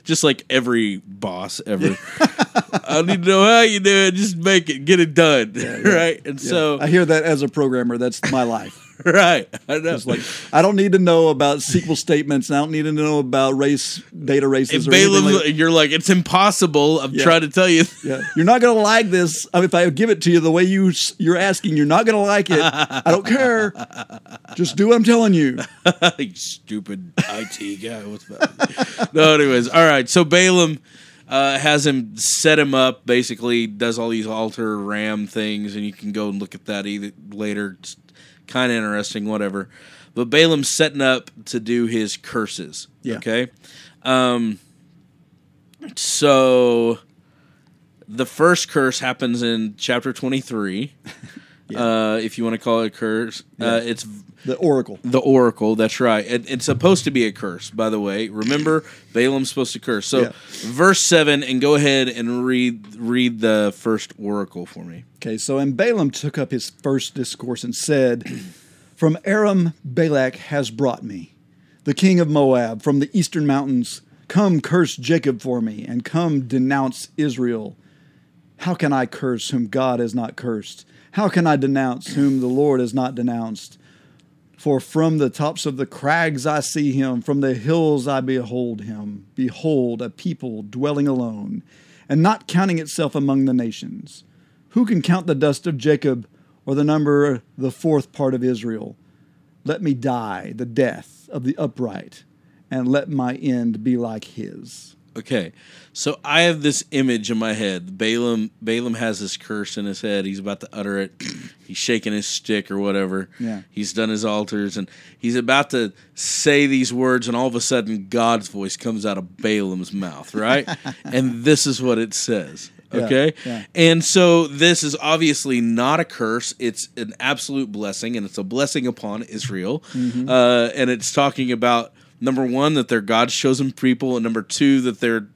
Just like every boss ever. I don't need to know how you do it. Just make it. Get it done. right? And Yeah. so I hear that as a programmer. That's my life. right. I know. It's like I don't need to know about SQL statements. and I don't need to know about race data races. If or anything Balaam, like- you're like, it's impossible. I'm Yeah. trying to tell you. yeah, you're not gonna like this. I mean, if I give it to you the way you you're asking, you're not gonna like it. I don't care. Just do what I'm telling you. stupid IT guy. What's that? no, anyways, all right. So Balaam uh, has him set him up. Basically, does all these altar ram things, and you can go and look at that either later. Kind of interesting, whatever. But Balaam's setting up to do his curses. Yeah. Okay. Um. So the first curse happens in chapter twenty three. Uh, if you want to call it a curse, uh, it's The oracle. the oracle. That's right. It, it's supposed to be a curse, by the way. Remember, Balaam's supposed to curse. So, Yeah. verse seven, and go ahead and read read the first oracle for me. Okay, so and Balaam took up his first discourse and said, From Aram Balak has brought me, the king of Moab, from the eastern mountains. Come curse Jacob for me, and come denounce Israel. How can I curse whom God has not cursed? How can I denounce whom the Lord has not denounced? For from the tops of the crags I see him, from the hills I behold him. Behold, a people dwelling alone, and not counting itself among the nations. Who can count the dust of Jacob, or the number the fourth part of Israel? Let me die the death of the upright, and let my end be like his. Okay, so I have this image in my head. Balaam Balaam has this curse in his head. He's about to utter it. He's shaking his stick or whatever. Yeah. He's done his altars and he's about to say these words, and all of a sudden, God's voice comes out of Balaam's mouth, right? and this is what it says. Yeah, Okay, yeah. and so this is obviously not a curse. It's an absolute blessing, and it's a blessing upon Israel. Mm-hmm. Uh, and it's talking about number one that they're God's chosen people, and number two that they're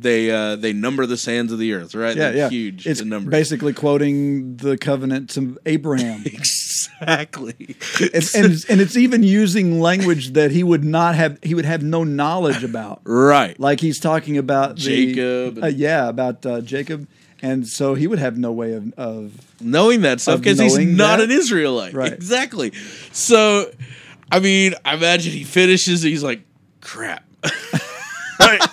they uh, they number the sands of the earth. Right? Yeah, They're yeah. huge It's basically quoting the covenant to Abraham. exactly. and, and and it's even using language that he would not have he would have no knowledge about right. like he's talking about the- Jacob and- uh, yeah about uh, jacob and so he would have no way of, of knowing that stuff because he's not that? an Israelite. Right. Exactly. So, I mean, I imagine he finishes. He's like, "Crap." right.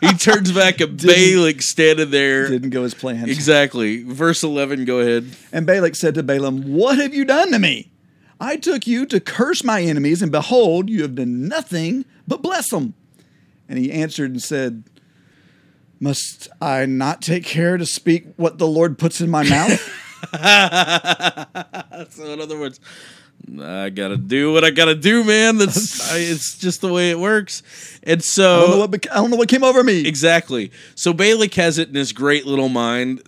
He turns back and Balak standing there. didn't go as planned Exactly. Verse eleven. Go ahead. and balak said to balaam what have you done to me i took you to curse my enemies and behold you have done nothing but bless them and he answered and said must i not take care to speak what the lord puts in my mouth So, in other words, I gotta do what I gotta do, man. That's I, it's just the way it works. And so I don't know what I don't know what came over me. Exactly. So Balak has it in his great little mind.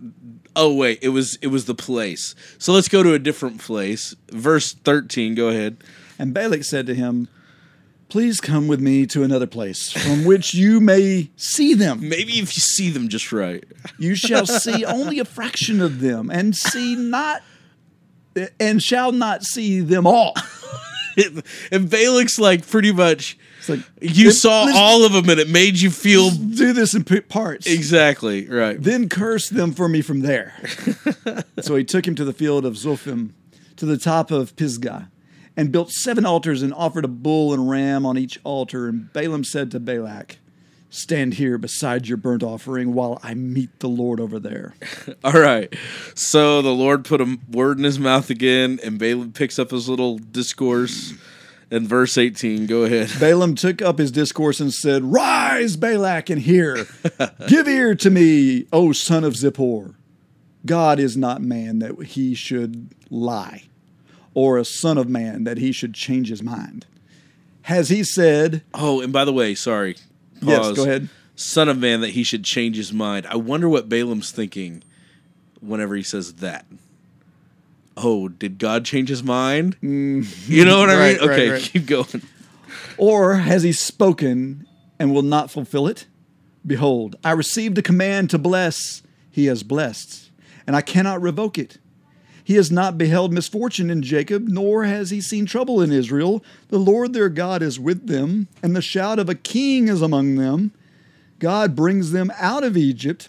Oh wait, it was it was the place. So let's go to a different place. Verse thirteen. Go ahead. And Balak said to him, Please come with me to another place from which you may see them. Maybe if you see them just right. You shall see only a fraction of them, and see not and shall not see them all. and Balak's like pretty much. It's like You "Let's- saw all of them, and it made you feel do this in parts. exactly right. Then curse them for me from there. so he took him to the field of Zophim, to the top of Pisgah, and built seven altars and offered a bull and ram on each altar. And Balaam said to Balak, Stand here beside your burnt offering while I meet the Lord over there. All right. So the Lord put a word in his mouth again, and Balaam picks up his little discourse. In verse eighteen, go ahead. Balaam took up his discourse and said, Rise, Balak, and hear. Give ear to me, O son of Zippor. God is not man that he should lie, or a son of man that he should change his mind. Has he said, Oh, and by the way, sorry. Yes, go ahead. Son of man, that he should change his mind. I wonder what Balaam's thinking whenever he says that. Oh, did God change his mind? You know what I Mm. Right, mean? right, Okay, right. keep going. or has he spoken and will not fulfill it? Behold, I received a command to bless, he has blessed, and I cannot revoke it. He has not beheld misfortune in Jacob, nor has he seen trouble in Israel. The Lord their God is with them, and the shout of a king is among them. God brings them out of Egypt,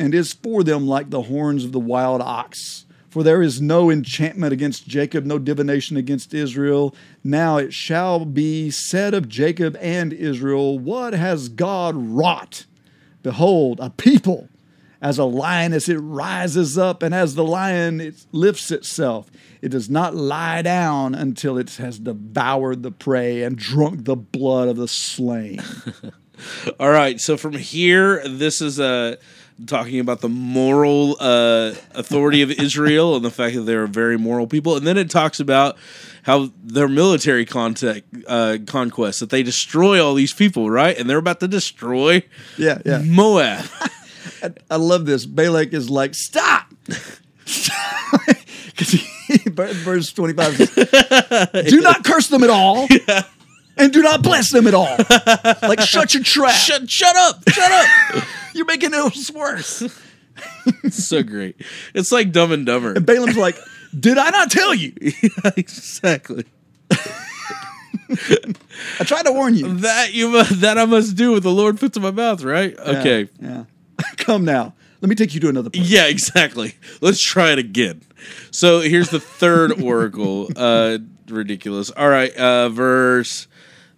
and is for them like the horns of the wild ox. For there is no enchantment against Jacob, no divination against Israel. Now it shall be said of Jacob and Israel, What has God wrought? Behold, a people as a lioness it rises up, and as the lion it lifts itself. It does not lie down until it has devoured the prey and drunk the blood of the slain. All right, so from here, this is uh, talking about the moral uh, authority of Israel and the fact that they're a very moral people, and then it talks about how their military contact, uh, conquest that they destroy all these people, right? And they're about to destroy Yeah, yeah. Moab. I love this. Balak is like, stop! Because verse 25 says, do not curse them at all. And do not bless them at all. Like, shut your trap. shut, shut up, shut up. You're making it worse. so great. It's like Dumb and Dumber. And Balaam's like, did I not tell you? Yeah, exactly. I tried to warn you. That you mu- that I must do what the Lord puts in my mouth, right? Okay. Yeah. Come now. Let me take you to another place. Yeah, exactly. Let's try it again. So here's the third oracle. Uh, ridiculous. All right, uh, verse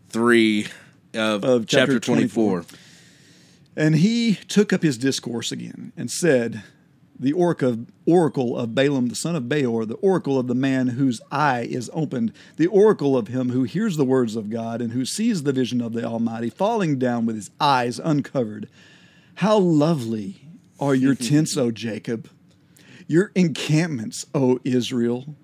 three of, Of chapter chapter 24. And he took up his discourse again and said, The oracle, oracle of Balaam the son of Beor, the oracle of the man whose eye is opened, the oracle of him who hears the words of God and who sees the vision of the Almighty, falling down with his eyes uncovered. How lovely are your tents, O Jacob, your encampments, O Israel,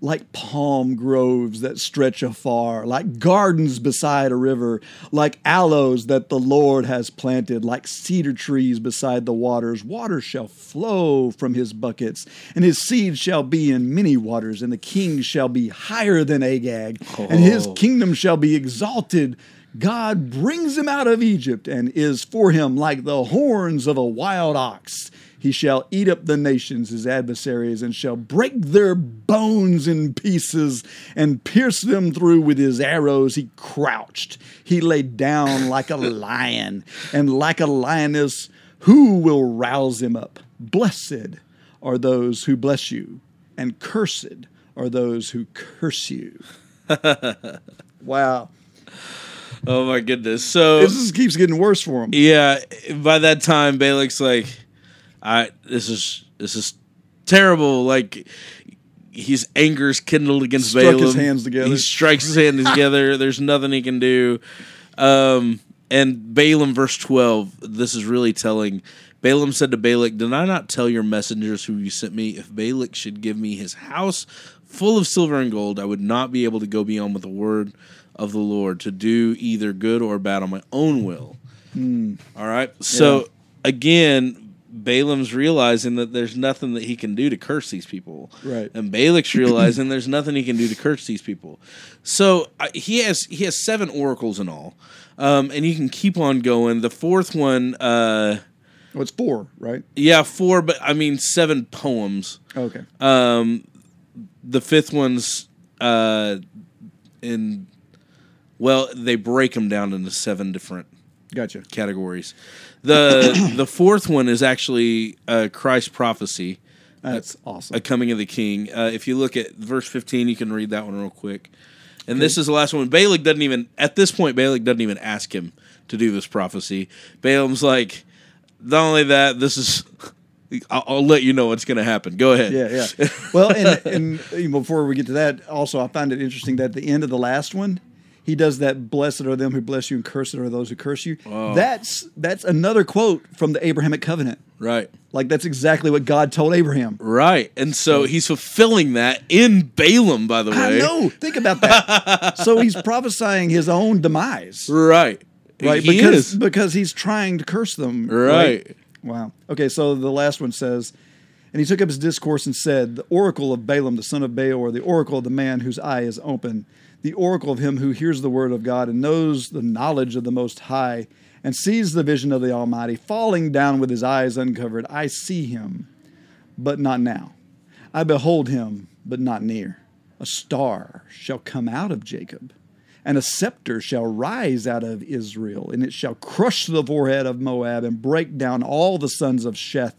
like palm groves that stretch afar, like gardens beside a river, like aloes that the Lord has planted, like cedar trees beside the waters. Water shall flow from his buckets, and his seed shall be in many waters, and the king shall be higher than Agag, and his Oh. kingdom shall be exalted. God brings him out of Egypt and is for him like the horns of a wild ox. He shall eat up the nations, his adversaries, and shall break their bones in pieces and pierce them through with his arrows. He crouched. He lay down like a lion, and like a lioness, who will rouse him up? Blessed are those who bless you, and cursed are those who curse you. wow. Oh my goodness. So This just keeps getting worse for him. yeah, by that time Balak's like, I this is this is terrible. Like his anger's kindled against Struck Balaam. his hands together. He strikes his hands together. There's nothing he can do. Um, and Balaam, verse 12, this is really telling. Balaam said to Balak, Did I not tell your messengers who you sent me, if Balak should give me his house full of silver and gold, I would not be able to go beyond with a word of the Lord to do either good or bad on my own will. All right. So again, Balaam's realizing that there's nothing that he can do to curse these people. Right. And Balak's realizing there's nothing he can do to curse these people. So uh, he has he has seven oracles in all, um, and you can keep on going. The fourth one, uh, Oh, it's four, right? yeah, four, but I mean seven poems. Okay. Um, the fifth one's uh, in well, they break them down into seven different Gotcha. categories. The the fourth one is actually uh, Christ's prophecy, That's awesome. a coming of the King. Uh, if you look at verse fifteen, you can read that one real quick. And this is the last one. Balak doesn't even at this point. Balak doesn't even ask him to do this prophecy. Balaam's like, not only that, this is. I'll, I'll let you know what's going to happen. Go ahead. Yeah, yeah. Well, and, and before we get to that, also I find it interesting that at the end of the last one, he does that "Blessed are them who bless you, and cursed are those who curse you." That's that's another quote from the Abrahamic covenant. Right. Like that's exactly what God told Abraham. Right. And so he's fulfilling that in Balaam, by the way. I know. Think about that. so he's prophesying his own demise, Right. right? He because is. because he's trying to curse them. Right. Wow. Okay, so the last one says, and he took up his discourse and said, The oracle of Balaam, the son of Beor, the oracle of the man whose eye is open, the oracle of him who hears the word of God and knows the knowledge of the Most High, and sees the vision of the Almighty, falling down with his eyes uncovered. I see him, but not now. I behold him, but not near. A star shall come out of Jacob, and a scepter shall rise out of Israel, and it shall crush the forehead of Moab and break down all the sons of Sheth.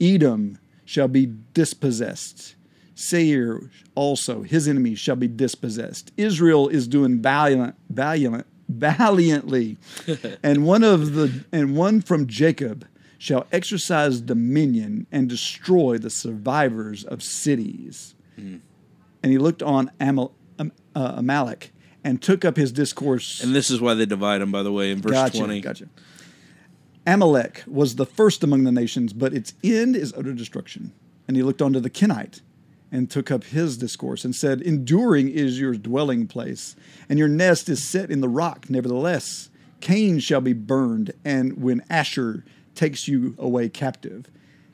Edom shall be dispossessed. Seir also, his enemies shall be dispossessed. Israel is doing valiant, valiant, valiantly, and one of the and one from Jacob shall exercise dominion and destroy the survivors of cities. And he looked on Amal, um, uh, Amalek and took up his discourse. And this is why they divide them, by the way, in verse gotcha, 20. Gotcha. Amalek was the first among the nations, but its end is utter destruction. And he looked unto the Kenite and took up his discourse and said, Enduring is your dwelling place, and your nest is set in the rock. Nevertheless, Cain shall be burned, and when Asshur takes you away captive.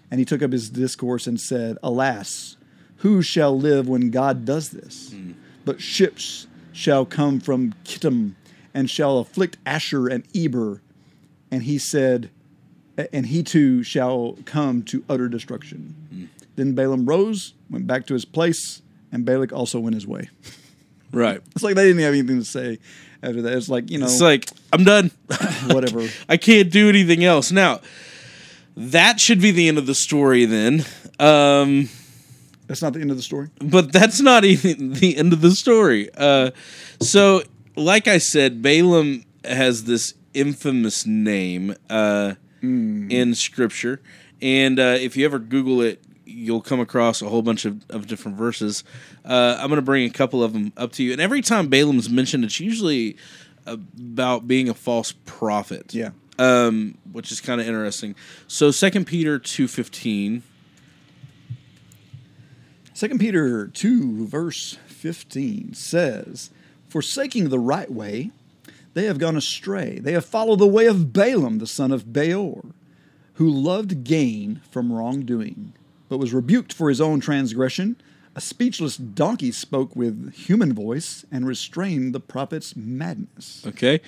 And he took up his discourse and said, Alas, who shall live when God does this? Hmm. But ships shall come from Kittim and shall afflict Asshur and Eber. And he said, and he too shall come to utter destruction. Then Balaam rose, went back to his place, and Balak also went his way. Right. It's like they didn't have anything to say after that. It's like, you know, It's like, I'm done. whatever. I can't do anything else. Now, that should be the end of the story then. Um, That's not the end of the story. but that's not even the end of the story. Uh, so, like I said, Balaam has this infamous name uh, in Scripture, and uh, if you ever Google it, you'll come across a whole bunch of, of different verses. Uh, I'm going to bring a couple of them up to you, and every time Balaam's mentioned, it's usually about being a false prophet. Yeah. um, which is kind of interesting. So, Second Peter two fifteen. Second Peter 2, verse 15 says, Forsaking the right way, they have gone astray. They have followed the way of Balaam, the son of Beor, who loved gain from wrongdoing, but was rebuked for his own transgression. A speechless donkey spoke with human voice and restrained the prophet's madness. Okay.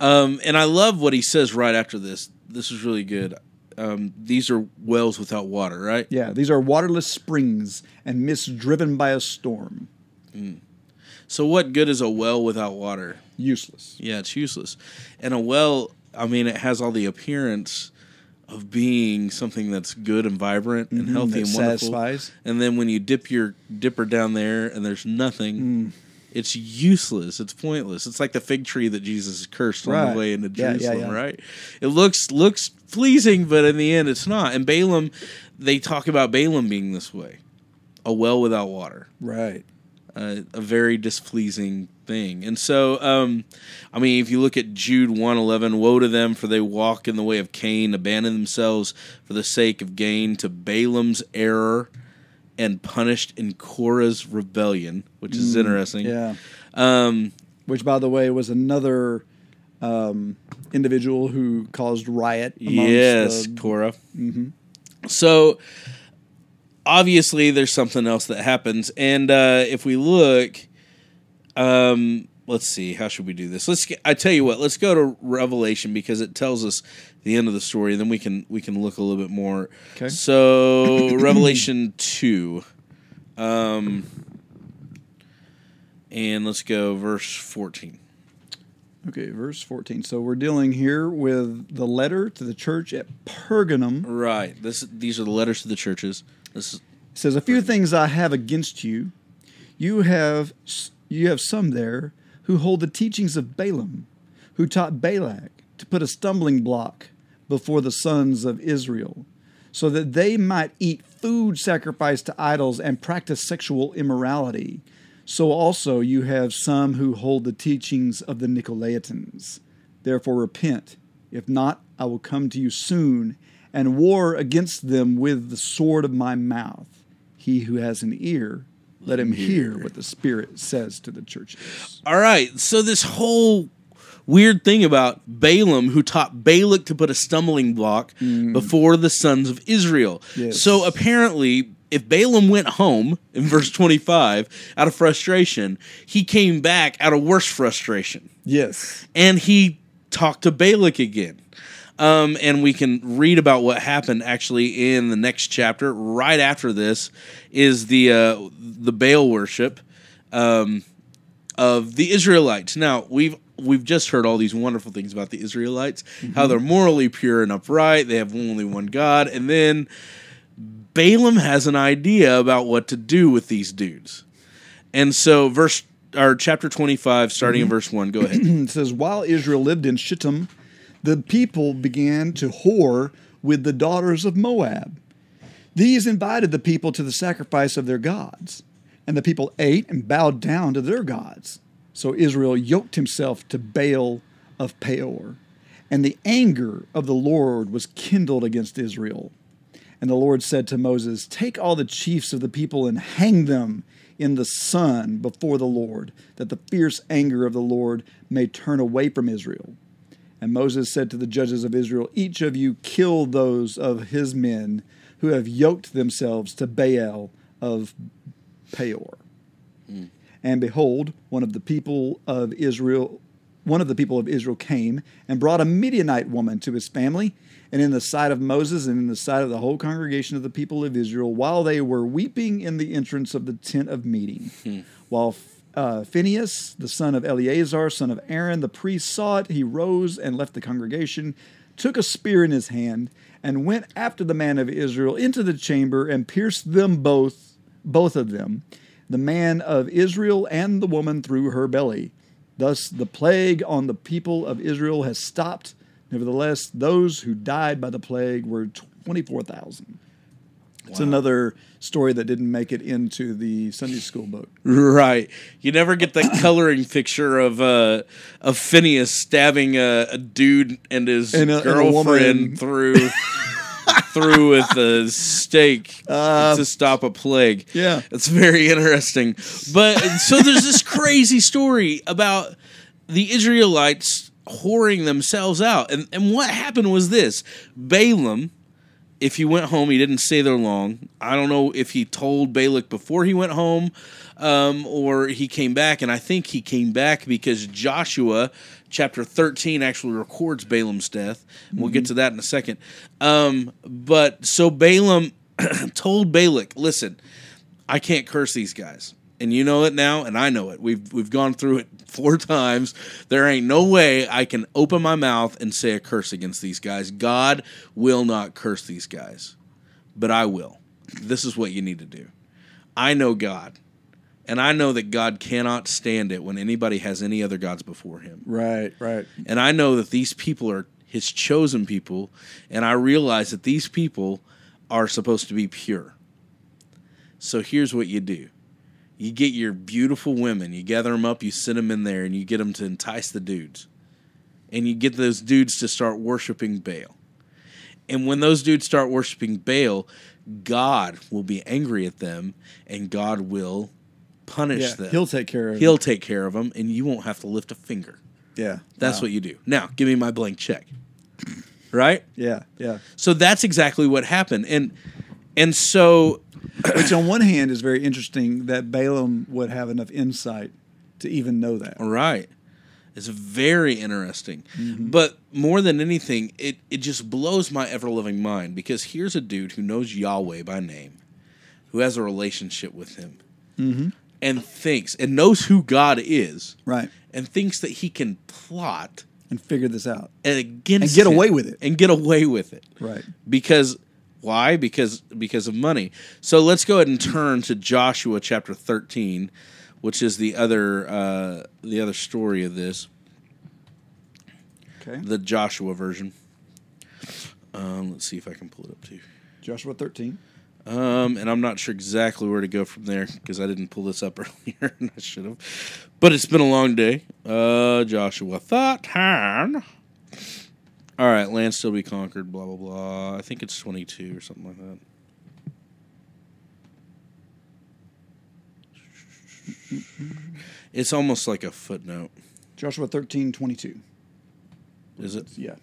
Um, and I love what he says right after this. This is really good. Um, these are wells without water, right? Yeah, these are waterless springs and mist driven by a storm. So, what good is a well without water? Useless. Yeah, it's useless. And a well, I mean, it has all the appearance of being something that's good and vibrant and healthy that and wonderful. satisfies. And then when you dip your dipper down there and there's nothing, Mm. it's useless. It's pointless. It's like the fig tree that Jesus cursed on the way into Yeah, yeah, Jerusalem, yeah. right? It looks looks pleasing, but in the end, it's not. And Balaam, they talk about Balaam being this way, a well without water Right. Uh, a very displeasing thing. And so, um, I mean, if you look at Jude 111, woe to them for they walk in the way of Cain, abandon themselves for the sake of gain to Balaam's error and punished in Korah's rebellion, which is interesting. Yeah. Um, which by the way was another um, individual who caused riot. amongst yes, the- Korah. So obviously, there's something else that happens, and uh, if we look, um, let's see, how should we do this? Let's. Get, I tell you what, let's go to Revelation because it tells us the end of the story. and Then we can we can look a little bit more. Okay. So Revelation two, um, and let's go verse fourteen. okay, verse fourteen. So we're dealing here with the letter to the church at Pergamum. Right. This these are the letters to the churches. This is It says, "A few things I have against you. You have you have some there who hold the teachings of Balaam, who taught Balak to put a stumbling block before the sons of Israel, so that they might eat food sacrificed to idols and practice sexual immorality. So also you have some who hold the teachings of the Nicolaitans. Therefore repent. If not, I will come to you soon and war against them with the sword of my mouth. He who has an ear, let him hear what the Spirit says to the churches. All right. So this whole weird thing about Balaam, who taught Balak to put a stumbling block mm. before the sons of Israel. Yes. So apparently, if Balaam went home in verse 25 out of frustration, he came back out of worse frustration Yes. and he talked to Balak again. Um, and we can read about what happened actually in the next chapter. Right after this is the uh, the Baal worship um, of the Israelites. Now we've we've just heard all these wonderful things about the Israelites, how they're morally pure and upright. They have only one God, and then Balaam has an idea about what to do with these dudes. And so verse or chapter 25 starting in verse 1 go ahead. It says, While Israel lived in Shittim, the people began to whore with the daughters of Moab. These invited the people to the sacrifice of their gods, and the people ate and bowed down to their gods. So Israel yoked himself to Baal of Peor, and the anger of the Lord was kindled against Israel. And the Lord said to Moses, Take all the chiefs of the people and hang them in the sun before the Lord, that the fierce anger of the Lord may turn away from Israel. And Moses said to the judges of Israel, Each of you kill those of his men who have yoked themselves to Baal of Peor. Hmm. And behold, one of the people of Israel, one of the people of Israel came and brought a Midianite woman to his family. And in the sight of Moses and in the sight of the whole congregation of the people of Israel, while they were weeping in the entrance of the tent of meeting, hmm. while uh, Phinehas, the son of Eleazar, son of Aaron, the priest, saw it, he rose and left the congregation, took a spear in his hand, and went after the man of Israel into the chamber and pierced them both, both of them, the man of Israel and the woman through her belly. Thus the plague on the people of Israel has stopped. Nevertheless, those who died by the plague were 24,000. It's another story that didn't make it into the Sunday school book. Right. You never get that coloring picture of uh of Phinehas stabbing a, a dude and his And a- and a girlfriend woman. through through with a stake to stop a plague. Uh, yeah. It's very interesting. But so there's this crazy story about the Israelites whoring themselves out. And and what happened was this. Balaam if he went home, he didn't stay there long. I don't know if he told Balak before he went home um, or he came back. And I think he came back because Joshua chapter 13 actually records Balaam's death. We'll get to that in a second. Um, but so Balaam told Balak, listen, I can't curse these guys. And you know it now, and I know it. We've we've gone through it four times. There ain't no way I can open my mouth and say a curse against these guys. God will not curse these guys, but I will. This is what you need to do. I know God, and I know that God cannot stand it when anybody has any other gods before Him. Right, right. And I know that these people are his chosen people, and I realize that these people are supposed to be pure. So here's what you do you get your beautiful women, you gather them up, you sit them in there, and you get them to entice the dudes. And you get those dudes to start worshiping Baal. And when those dudes start worshiping Baal, God will be angry at them, and God will punish Yeah, them. he'll take care of them. He'll take care of them, and you won't have to lift a finger. Yeah. That's Wow. what you do. Now, give me my blank check. Right? Yeah, yeah. So that's exactly what happened. And and so Which on one hand is very interesting that Balaam would have enough insight to even know that. right. It's very interesting. Mm-hmm. But more than anything, it, it just blows my ever loving mind because here's a dude who knows Yahweh by name, who has a relationship with him, Mm-hmm. and thinks and knows who God is, Right. and thinks that he can plot And figure this out. against And get him away with it. and get away with it. Right. because why? Because because of money. So let's go ahead and turn to joshua chapter 13 which is the other uh the other story of this. Okay. the joshua version. Um let's see if i can pull it up too. Joshua 13. um and i'm not sure exactly where to go from there because i didn't pull this up earlier and i should have. But it's been a long day. Uh joshua 13 all right, land still be conquered. Blah blah blah. I think it's twenty two or something like that. It's almost like a footnote. Joshua 13, 22. Is it? Yeah.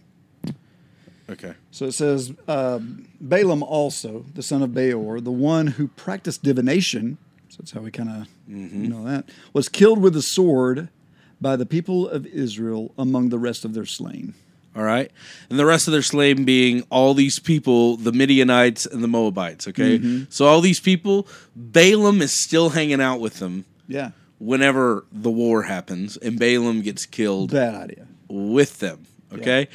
Okay. So it says, uh, Balaam also, the son of Beor, the one who practiced divination, so that's how we kind of know that, was killed with the sword by the people of Israel among the rest of their slain. All right. And the rest of their slain being all these people, the Midianites and the Moabites. Okay. Mm-hmm. So all these people, Balaam is still hanging out with them Yeah. whenever the war happens, and Balaam gets killed Bad idea. with them. Okay.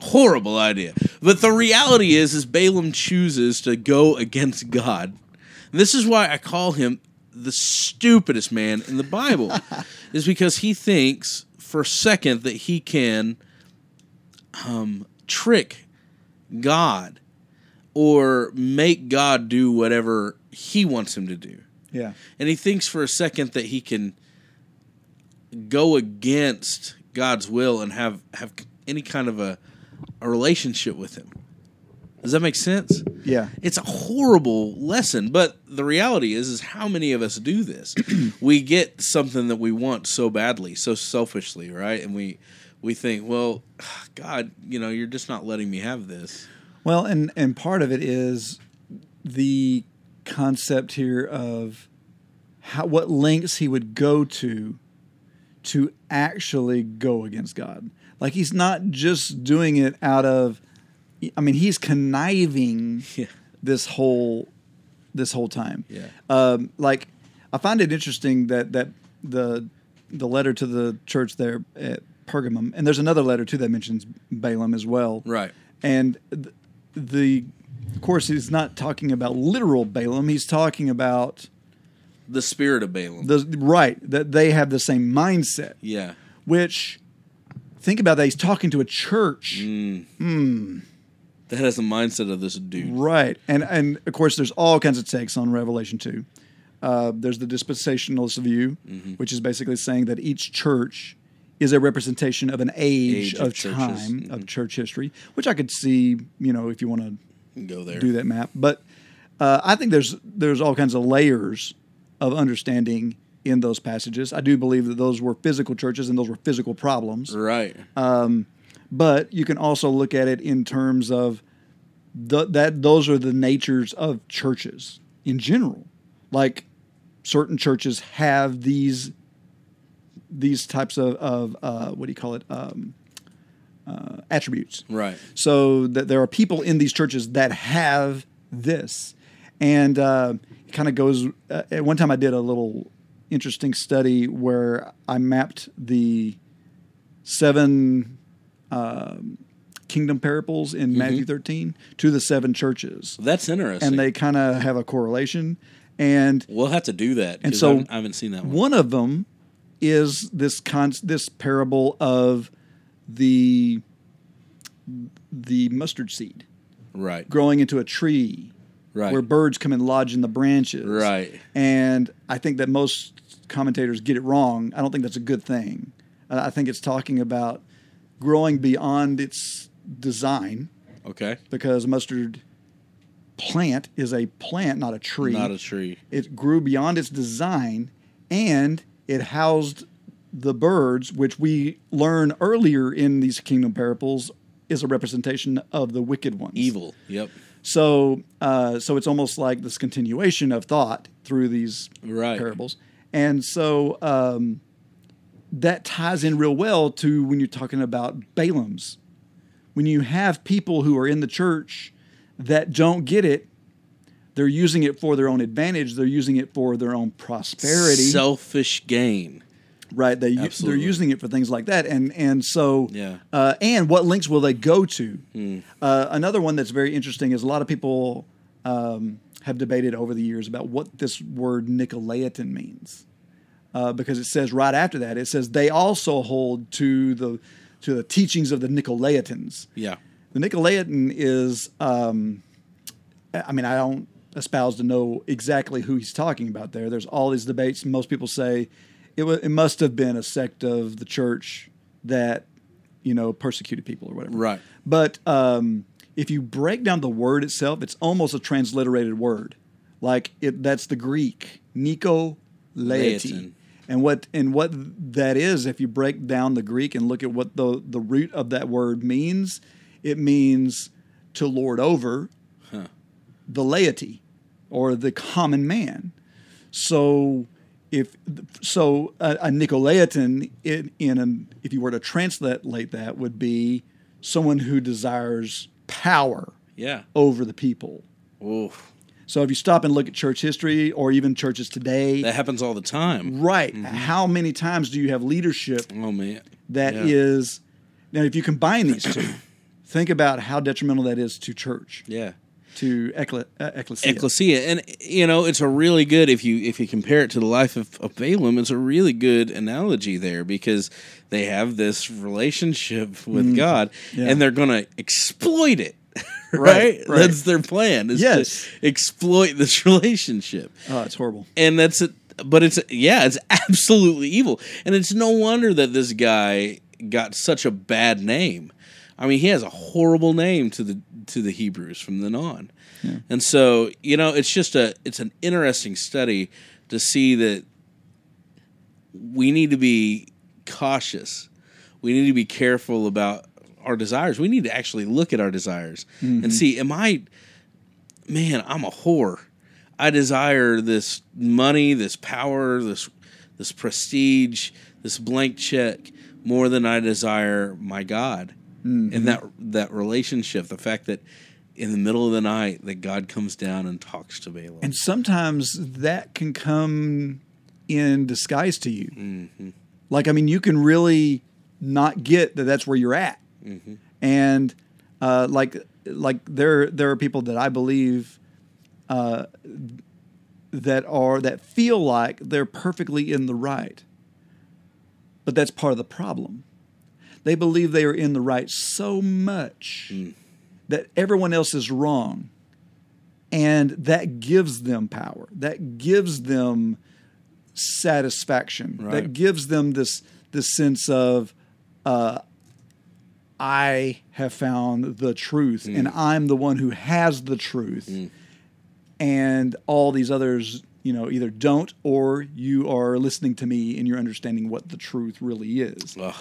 Horrible idea. But the reality is, is Balaam chooses to go against God. And this is why I call him the stupidest man in the Bible, is because he thinks for a second that he can um, trick God or make God do whatever he wants him to do. Yeah. And he thinks for a second that he can go against God's will and have, have any kind of a, a relationship with him. Does that make sense? Yeah. It's a horrible lesson, but the reality is is how many of us do this? we get something that we want so badly, so selfishly, right? And we we think, well, God, you know, you're just not letting me have this. Well, and and part of it is the concept here of how what lengths he would go to to actually go against God. Like he's not just doing it out of I mean, he's conniving Yeah. this whole this whole time. Yeah. Um, like I find it interesting that that the the letter to the church there at Pergamum, and there's another letter too that mentions Balaam as well. Right. And th- the, of course, he's not talking about literal Balaam. He's talking about The spirit of Balaam. the right that they have the same mindset. yeah. Which, think about that. He's talking to a church, That has the mindset of this dude. right? And and of course, there's all kinds of takes on Revelation two. Uh, there's the dispensationalist view, Mm-hmm. which is basically saying that each church is a representation of an age, Age of, of time Mhm. of church history, which I could see. You know, if you want to Go there. do that map. But uh, I think there's there's all kinds of layers of understanding in those passages. I do believe that those were physical churches and those were physical problems. Right. But you can also look at it in terms of the, that those are the natures of churches in general. Like certain churches have these these types of, of uh, what do you call it um, uh, attributes. right. So that there are people in these churches that have this, and uh, it kind of goes. Uh, at one time, I did a little interesting study where I mapped the seven um, kingdom parables in Matthew 13 to the seven churches, That's interesting. and they kind of have a correlation. And we'll have to do that. And so I haven't, I haven't seen that one. one of them is this con- this parable of the the mustard seed Right. growing into a tree Right. where birds come and lodge in the branches. Right. And I think that most commentators get it wrong. I don't think that's a good thing. Uh, I think it's talking about growing beyond its design Okay. because mustard plant is a plant, not a tree. Not a tree. It grew beyond its design and it housed the birds, which we learn earlier in these kingdom parables is a representation of the wicked ones. Evil. Yep. So, uh, so it's almost like this continuation of thought through these Right. parables, and so um, that ties in real well to when you're talking about Balaam's. When you have people who are in the church that don't get it, they're using it for their own advantage. They're using it for their own prosperity. Selfish gain. right? They Absolutely. they're using it for things like that, and and so Yeah. Uh, and what links will they go to? Uh, another one that's very interesting is a lot of people um, have debated over the years about what this word Nicolaitan means, uh, because it says right after that it says they also hold to the to the teachings of the Nicolaitans. Yeah. The Nicolaitan is, um, I mean, I don't espouse to know exactly who he's talking about there. There's all these debates. Most people say it, it must have been a sect of the church that, you know, persecuted people or whatever. Right. But um, if you break down the word itself, it's almost a transliterated word. Like it, that's the Greek, Nico laity. And what and what that is, if you break down the Greek and look at what the the root of that word means, it means to lord over the laity or the common man. So if so, a, a Nicolaitan in, in an, if you were to translate that would be someone who desires power Yeah. over the people. Oof. So if you stop and look at church history or even churches today, That happens all the time. right? Mm-hmm. How many times do you have leadership Oh man. that Yeah. is now if you combine these two think about how detrimental that is to church, Yeah. To uh, ecclesia. Ecclesia, and you know it's a really good if you if you compare it to the life of, of Balaam, it's a really good analogy there because they have this relationship with God, Mm. Yeah. and they're going to exploit it. Right, Right, right. that's their plan. Is Yes. to exploit this relationship. oh, it's horrible. and that's it but it's yeah it's absolutely evil and it's no wonder that this guy got such a bad name i mean he has a horrible name to the to the hebrews from then on. And so you know it's just a it's an interesting study to see that we need to be cautious. We need to be careful about our desires. We need to actually look at our desires and mm-hmm. see am i man i'm a whore. I desire this money, this power, this this prestige, this blank check more than I desire my God. And that that relationship, the fact that in the middle of the night that God comes down and talks to Balaam. And sometimes that can come in disguise to you. Mm-hmm. Like, I mean, you can really not get that that's where you're at. Mm-hmm. And uh, like, like there, there are people that I believe uh, that are that feel like they're perfectly in the right, but that's part of the problem. They believe they are in the right so much Mm. that everyone else is wrong. And that gives them power. That gives them satisfaction. That gives them this this sense of uh, i have found the truth and i'm the one who has the truth. And all these others you know either don't or you are listening to me and you're understanding what the truth really is. Ugh.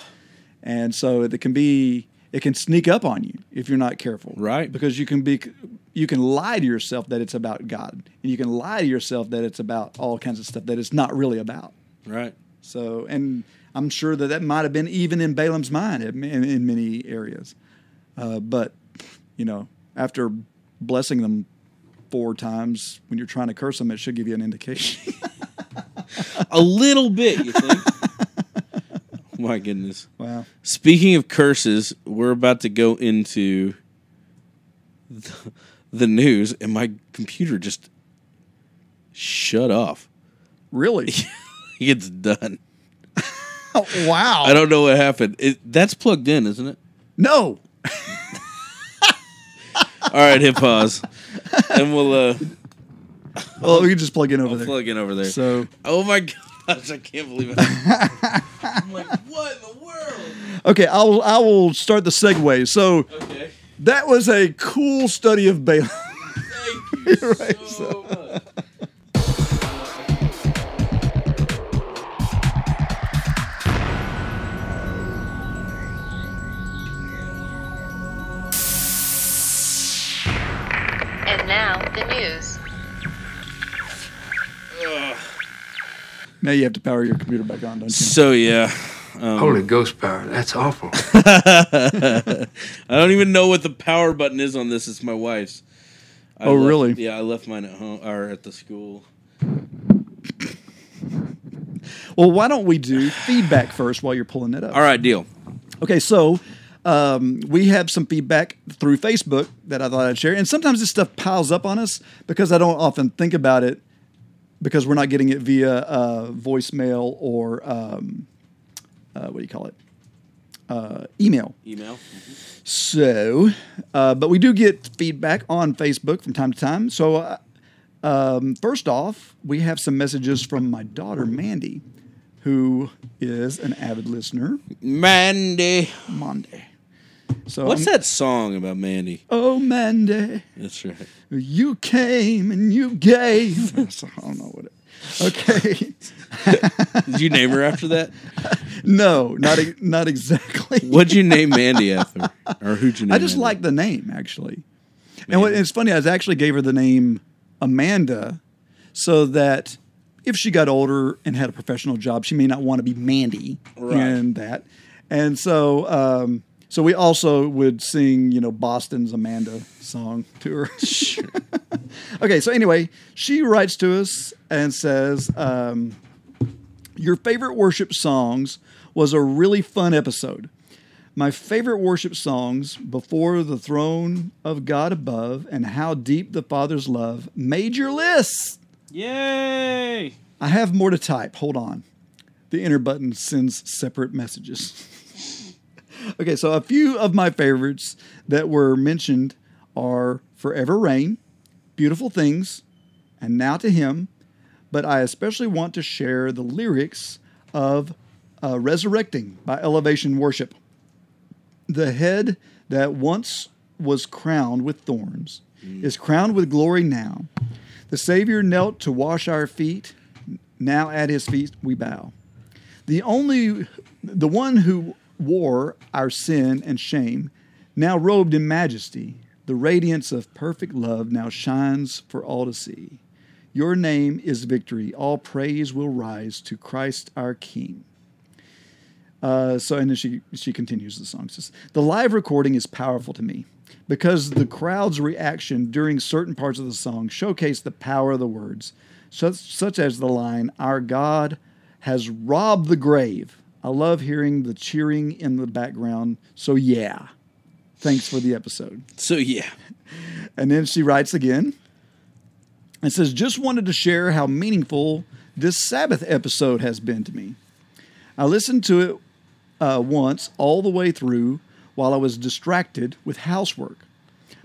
And so it can be it can sneak up on you if you're not careful Right. because you can be you can lie to yourself that it's about god and you can lie to yourself that it's about all kinds of stuff that it's not really about right. so and i'm sure that that might have been even in balaam's mind in, in, in many areas uh, but you know after blessing them four times when you're trying to curse them it should give you an indication A little bit, you think? My goodness. wow Speaking of curses, we're about to go into the, the news, and my computer just shut off. really It's done. wow I don't know what happened. It, that's plugged in, isn't it? no All right, hit pause, and we'll uh, well we can just plug in over I'll there plug in over there. so oh my gosh, I can't believe it. I'm like, what in the world? Okay, I'll I will start the segue. So Okay, that was a cool study of Balaam. thank you Right, so much. And now, the news. Now you have to power your computer back on, don't you? So yeah, Holy Ghost power. That's awful. I don't even know what the power button is on this. It's my wife's. I Oh, left- really? Yeah, I left mine at home or at the school. Well, why don't we do feedback first while you're pulling it up? All right, deal. Okay, so um, we have some feedback through Facebook that I thought I'd share, and sometimes this stuff piles up on us because I don't often think about it because we're not getting it via uh, voicemail or um, uh, what do you call it? Uh, email. Email. So, uh, but we do get feedback on Facebook from time to time. So, uh, um, first off, we have some messages from my daughter, Mandy, who is an avid listener. Mandy. Monday. So, What's I'm- that song about Mandy? Oh, Mandy, That's right. you came and you gave. I don't know what it. Okay. Did you name her after that? no, not not exactly. What'd you name Mandy after? Or who'd you name? I just Mandy? like the name actually. And what, it's funny, I actually gave her the name Amanda so that if she got older and had a professional job, she may not want to be Mandy Right. and that. And so, um, so we also would sing, you know, Boston's Amanda song to her. okay, so anyway, she writes to us and says, um, Your favorite worship songs was a really fun episode. My favorite worship songs, Before the Throne of God Above and How Deep the Father's Love, made your list. Yay! I have more to type. Hold on. The enter button sends separate messages. Okay, so a few of my favorites that were mentioned are Forever Reign, Beautiful Things, and Now to Him. But I especially want to share the lyrics of uh, Resurrecting by Elevation Worship. The head that once was crowned with thorns is crowned with glory now. The Savior knelt to wash our feet. Now at his feet we bow. The only, the one who wore our sin and shame, now robed in majesty, the radiance of perfect love now shines for all to see. Your name is victory. All praise will rise to Christ our King. Uh, so, and then she she continues the song. Says, the live recording is powerful to me because the crowd's reaction during certain parts of the song showcased the power of the words, such, such as the line, Our God has robbed the grave. I love hearing the cheering in the background. So, yeah. Thanks for the episode. So yeah, And then she writes again and says, Just wanted to share how meaningful this Sabbath episode has been to me. I listened to it uh, once all the way through while I was distracted with housework,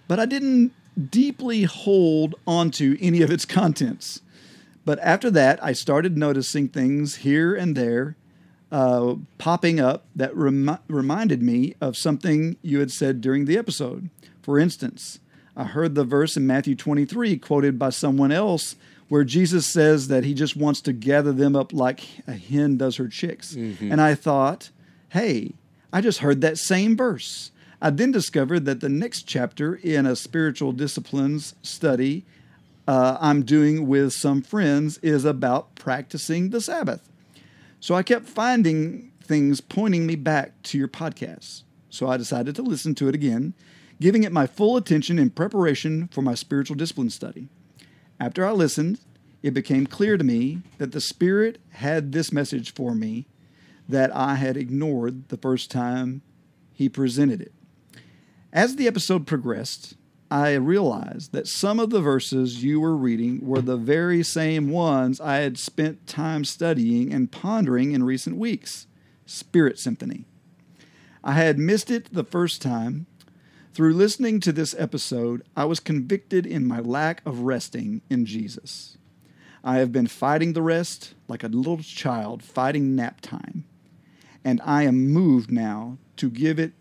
but I didn't deeply hold onto any of its contents. But after that, I started noticing things here and there uh, popping up that remi- reminded me of something you had said during the episode. For instance, I heard the verse in Matthew 23 quoted by someone else where Jesus says that he just wants to gather them up like a hen does her chicks. And I thought, hey, I just heard that same verse. I then discovered that the next chapter in a spiritual disciplines study uh, I'm doing with some friends is about practicing the Sabbath. So I kept finding things pointing me back to your podcast. So I decided to listen to it again, giving it my full attention in preparation for my spiritual discipline study. After I listened, it became clear to me that the Spirit had this message for me that I had ignored the first time He presented it. As the episode progressed, I realized that some of the verses you were reading were the very same ones I had spent time studying and pondering in recent weeks Spirit Symphony. I had missed it the first time. Through listening to this episode, I was convicted in my lack of resting in Jesus. I have been fighting the rest like a little child fighting nap time, and I am moved now to give it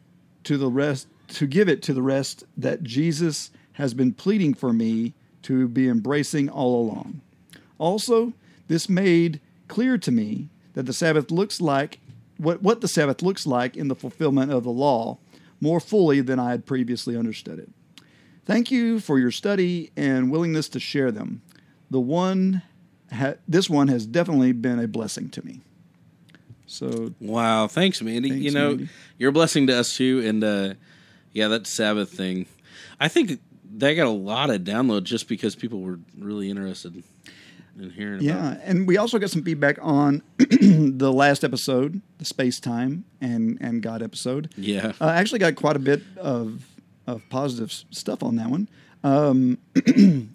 to the rest to give it to the rest that Jesus has been pleading for me to be embracing all along. Also, this made clear to me that the Sabbath looks like what, what the Sabbath looks like in the fulfillment of the law more fully than I had previously understood it. Thank you for your study and willingness to share them. The one, ha- this one has definitely been a blessing to me. So wow, thanks, Mandy. Thanks, you know, Mandy. you're a blessing to us too, and uh, yeah, that Sabbath thing. I think they got a lot of download just because people were really interested in hearing. Yeah, about and we also got some feedback on the last episode, the space time and and God episode. Yeah. uh, I actually got quite a bit of of positive s- stuff on that one. Um,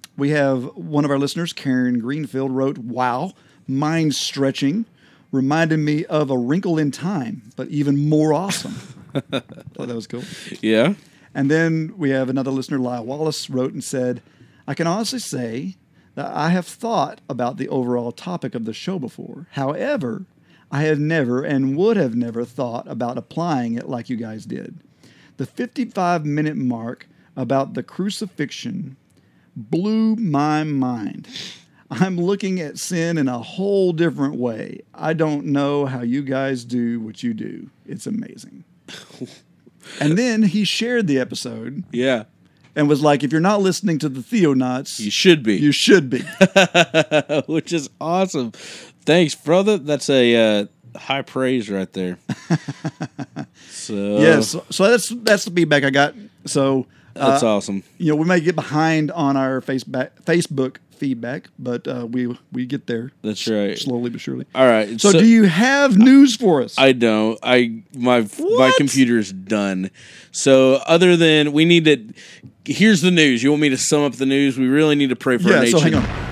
we have one of our listeners, Karen Greenfield, wrote, "Wow, mind stretching." Reminded me of a wrinkle in time, but even more awesome. Thought that was cool. Yeah. And then we have another listener, Lyle Wallace, wrote and said, I can honestly say that I have thought about the overall topic of the show before. However, I have never and would have never thought about applying it like you guys did. The 55 minute mark about the crucifixion blew my mind. I'm looking at sin in a whole different way. I don't know how you guys do what you do. It's amazing. and then he shared the episode Yeah. and was like, if you're not listening to the Theonauts, You should be. you should be. Which is awesome. Thanks, brother. That's a uh, high praise right there. so yes. So that's that's the feedback I got. So uh, that's awesome. you know, we may get behind on our Facebook Facebook feedback, but uh, we we get there. That's right. Slowly but surely. All right. So, do you have news for us? I don't. I my my computer's done. So other than we need to, here's the news. You want me to sum up the news? We really need to pray for our yeah. nation. So hang on.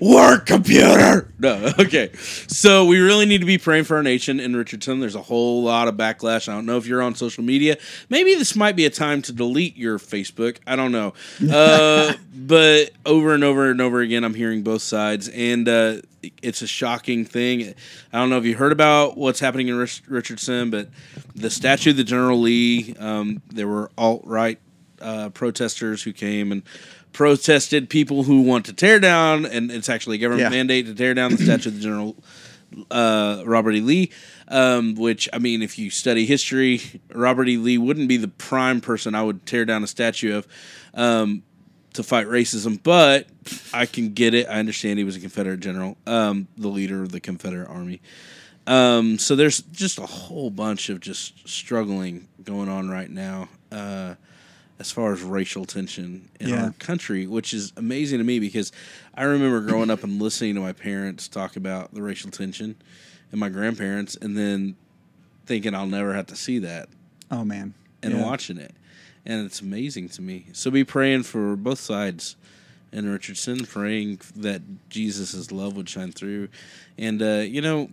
Work, computer. No, okay. So we really need to be praying for our nation in Richardson. There's a whole lot of backlash. I don't know if you're on social media. Maybe this might be a time to delete your Facebook. I don't know. Uh, but over and over and over again, I'm hearing both sides, and uh, it's a shocking thing. I don't know if you heard about what's happening in Rich- Richardson, but the statue of the General Lee. Um, there were alt right uh, protesters who came and protested people who want to tear down, and it's actually a government Yeah. mandate to tear down the statue of the General uh, Robert E. Lee. Um, which I mean, if you study history, Robert E. Lee wouldn't be the prime person I would tear down a statue of um, to fight racism. But I can get it. I understand he was a Confederate general, um, the leader of the Confederate Army. Um, so there's just a whole bunch of just struggling going on right now uh, as far as racial tension in Yeah. our country, which is amazing to me because I remember growing up and listening to my parents talk about the racial tension and my grandparents, and then thinking I'll never have to see that Oh man. and Yeah. watching it. And it's amazing to me. So be praying for both sides in Richardson, praying that Jesus' love would shine through. And, uh, you know,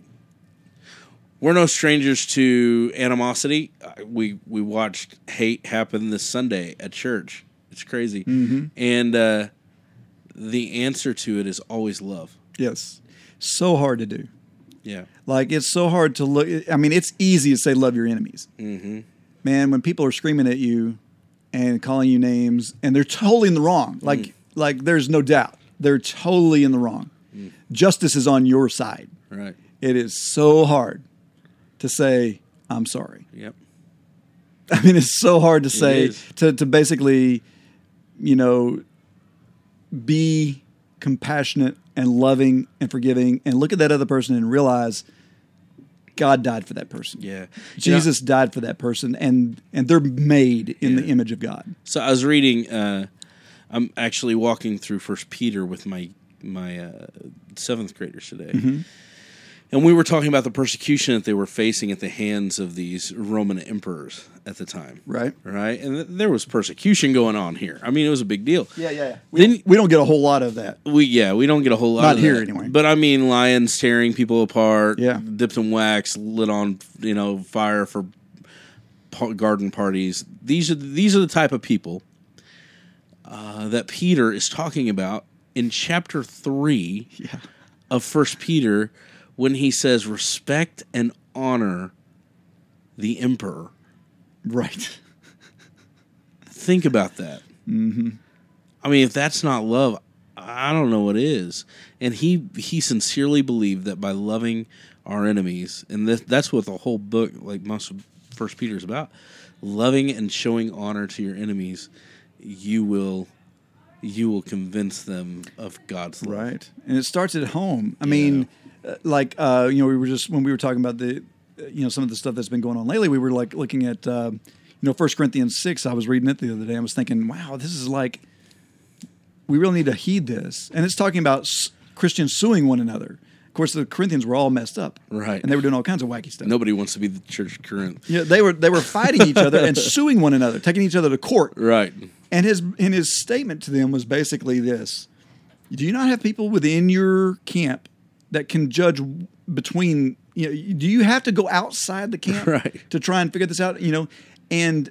we're no strangers to animosity. Uh, We we watched hate happen this Sunday at church. It's crazy. And uh, the answer to it is always love. Yes. So hard to do. Yeah. Like it's so hard to look. I mean, it's easy to say love your enemies. Mm-hmm. Man, when people are screaming at you and calling you names, and they're totally in the wrong. Like, Mm. like there's no doubt they're totally in the wrong. Mm. Justice is on your side. Right. It is so hard to say I'm sorry. Yep. I mean, it's so hard to say to to basically, you know, be compassionate and loving and forgiving, and look at that other person and realize God died for that person. Yeah. You know, Jesus died for that person, and and they're made in the image of God. So I was reading. Uh, I'm actually walking through First Peter with my my uh, seventh graders today, Mm-hmm. And we were talking about the persecution that they were facing at the hands of these Roman emperors at the time. Right? Right, and th- there was persecution going on here. I mean, it was a big deal. Yeah, yeah. We, Then- don't, we don't get a whole lot of that. We yeah, we don't get a whole lot Not of here that. anyway. But I mean, lions tearing people apart. Yeah. dipped in wax, lit on you know fire for pa- garden parties. These are these are the type of people uh, that Peter is talking about in chapter three Yeah. of First Peter when he says, "Respect and honor the emperor." Right. Think about that. Mm-hmm. I mean, if that's not love, I don't know what is. And he he sincerely believed that by loving our enemies, and this, that's what the whole book, like most of First Peter, is about, loving and showing honor to your enemies, you will you will convince them of God's love. Right. And it starts at home. I mean, uh, like uh, you know, we were just when we were talking about the, uh, you know, some of the stuff that's been going on lately. We were like looking at, uh, you know, First Corinthians six. I was reading it the other day. I was thinking, wow, this is like, we really need to heed this. And it's talking about s- Christians suing one another. Of course, the Corinthians were all messed up, Right. And they were doing all kinds of wacky stuff. Nobody wants to be the church current. Yeah, they were they were fighting each other and suing one another, taking each other to court. Right. And his and his statement to them was basically this: Do you not have people within your camp that can judge between? You know, do you have to go outside the camp Right. to try and figure this out? You know, and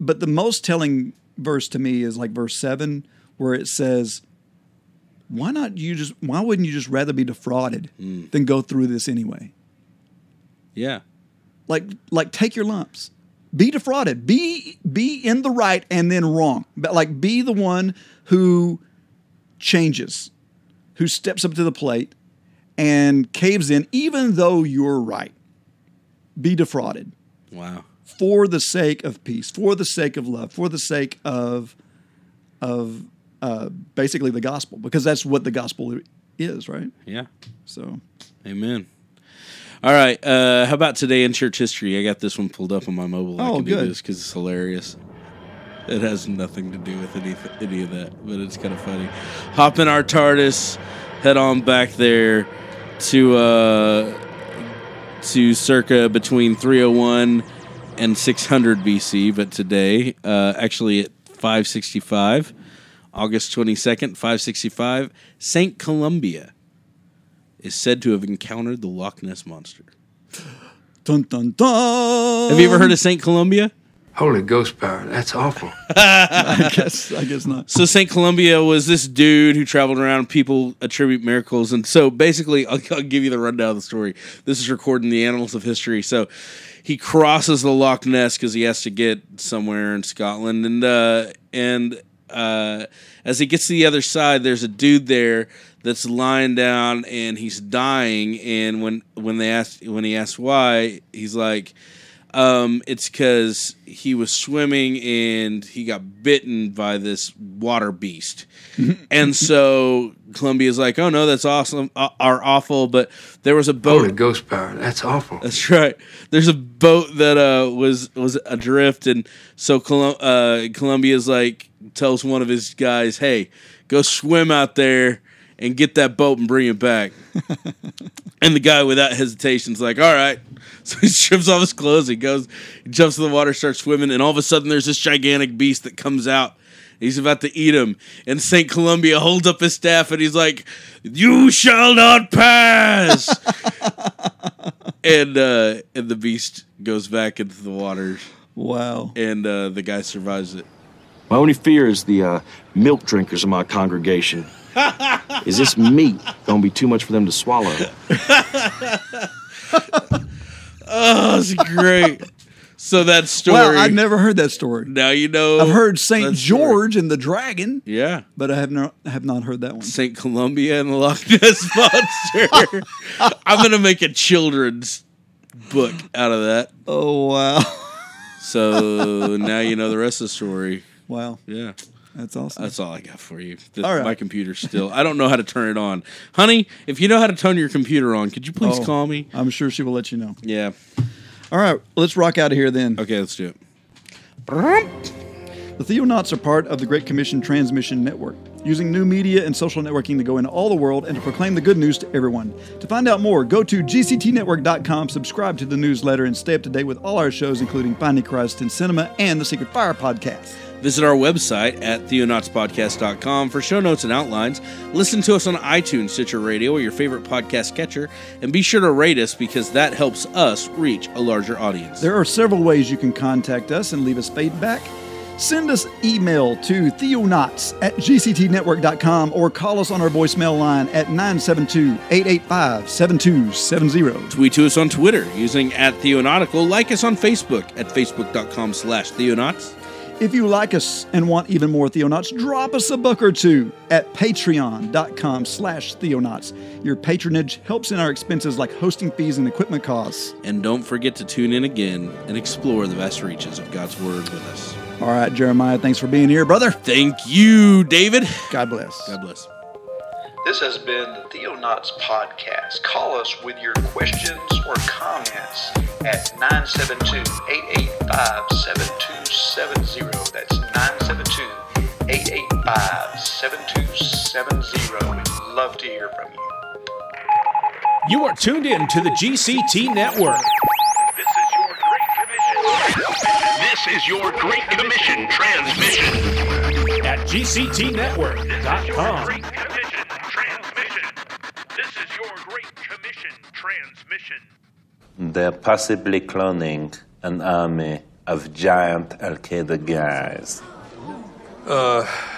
but the most telling verse to me is like verse seven, where it says, "Why not you just? Why wouldn't you just rather be defrauded mm. than go through this anyway? Yeah. Like like take your lumps." Be defrauded. Be be in the right and then wrong. But like be the one who changes, who steps up to the plate and caves in, even though you're right. Be defrauded Wow. for the sake of peace, for the sake of love, for the sake of of uh, basically the gospel, because that's what the gospel is, right? Yeah. So Amen. All right. Uh, how about today in church history? I got this one pulled up on my mobile. I Oh, can good. do this because it's hilarious. It has nothing to do with any any of that, but it's kind of funny. Hop in our TARDIS, head on back there to uh, to circa between 301 and 600 BC, but today, uh, actually at 565, August 22nd, 565, Saint Columbia is said to have encountered the Loch Ness monster. Dun dun dun. Have you ever heard of Saint Columbia? Holy ghost power. That's awful. I guess. I guess not. So Saint Columbia was this dude who traveled around. People attribute miracles, and so basically, I'll, I'll give you the rundown of the story. This is recorded in the annals of history. So he crosses the Loch Ness because he has to get somewhere in Scotland, and uh, and uh, as he gets to the other side, there's a dude there that's lying down and he's dying. And when when they ask when he asks why, he's like. Um, it's because he was swimming and he got bitten by this water beast, and so Columbia's like, "Oh no, that's awesome, uh, are awful." But there was a boat. Holy ghost power. That's awful. That's right. There's a boat that uh, was was adrift, and so Colum- uh, Columbia's like tells one of his guys, "Hey, go swim out there and get that boat and bring it back." and the guy, without hesitation, is like, "All right." So he strips off his clothes. He goes, he jumps in the water, starts swimming, and all of a sudden, there's this gigantic beast that comes out. He's about to eat him, and Saint Columbia holds up his staff, and he's like, "You shall not pass." and uh, and the beast goes back into the waters, Wow. and uh, the guy survives it. My only fear is the uh, milk drinkers of my congregation. is this meat gonna be too much for them to swallow? Oh, it's great. so that story. Wow, I've never heard that story. now you know. I've heard Saint. George and the Dragon, Yeah. but I have not have not heard that one. Saint Columbia and the Loch Ness monster. I'm gonna make a children's book out of that. Oh wow, So now you know the rest of the story. wow, Yeah. That's awesome. That's all I got for you. The- All right. My computer's still. I don't know how to turn it on, honey. If you know how to turn your computer on, could you please Oh. call me? I'm sure she will let you know. Yeah. All right, let's rock out of here then. Okay, let's do it. The Theonauts are part of the Great Commission Transmission Network, using new media and social networking to go into all the world and to proclaim the good news to everyone. To find out more, go to gctnetwork.com, subscribe to the newsletter, and stay up to date with all our shows, including Finding Christ in Cinema and the Secret Fire podcast. Visit our website at theonautspodcast.com for show notes and outlines. Listen to us on iTunes, Stitcher Radio, or your favorite podcast catcher, and be sure to rate us because that helps us reach a larger audience. There are several ways you can contact us and leave us feedback. Send us email to theonauts at gctnetwork.com or call us on our voicemail line at 972 885 7270. Tweet to us on Twitter using at Theonautical. Like us on Facebook at facebook.com slash Theonauts. If you like us and want even more Theonauts, drop us a buck or two at patreon.com slash Theonauts. Your patronage helps in our expenses like hosting fees and equipment costs. And don't forget to tune in again and explore the vast reaches of God's Word with us. All right, Jeremiah, thanks for being here, brother. Thank you, David. God bless. God bless. This has been the Theonauts Podcast. Call us with your questions or comments at 972 885 7270. That's 972 885 7270. We'd love to hear from you. You are tuned in to the GCT Network. This is your Great Commission transmission. At GCTNetwork.com. Great Commission transmission. This is your Great Commission transmission. They're possibly cloning an army of giant Al Qaeda guys. Uh,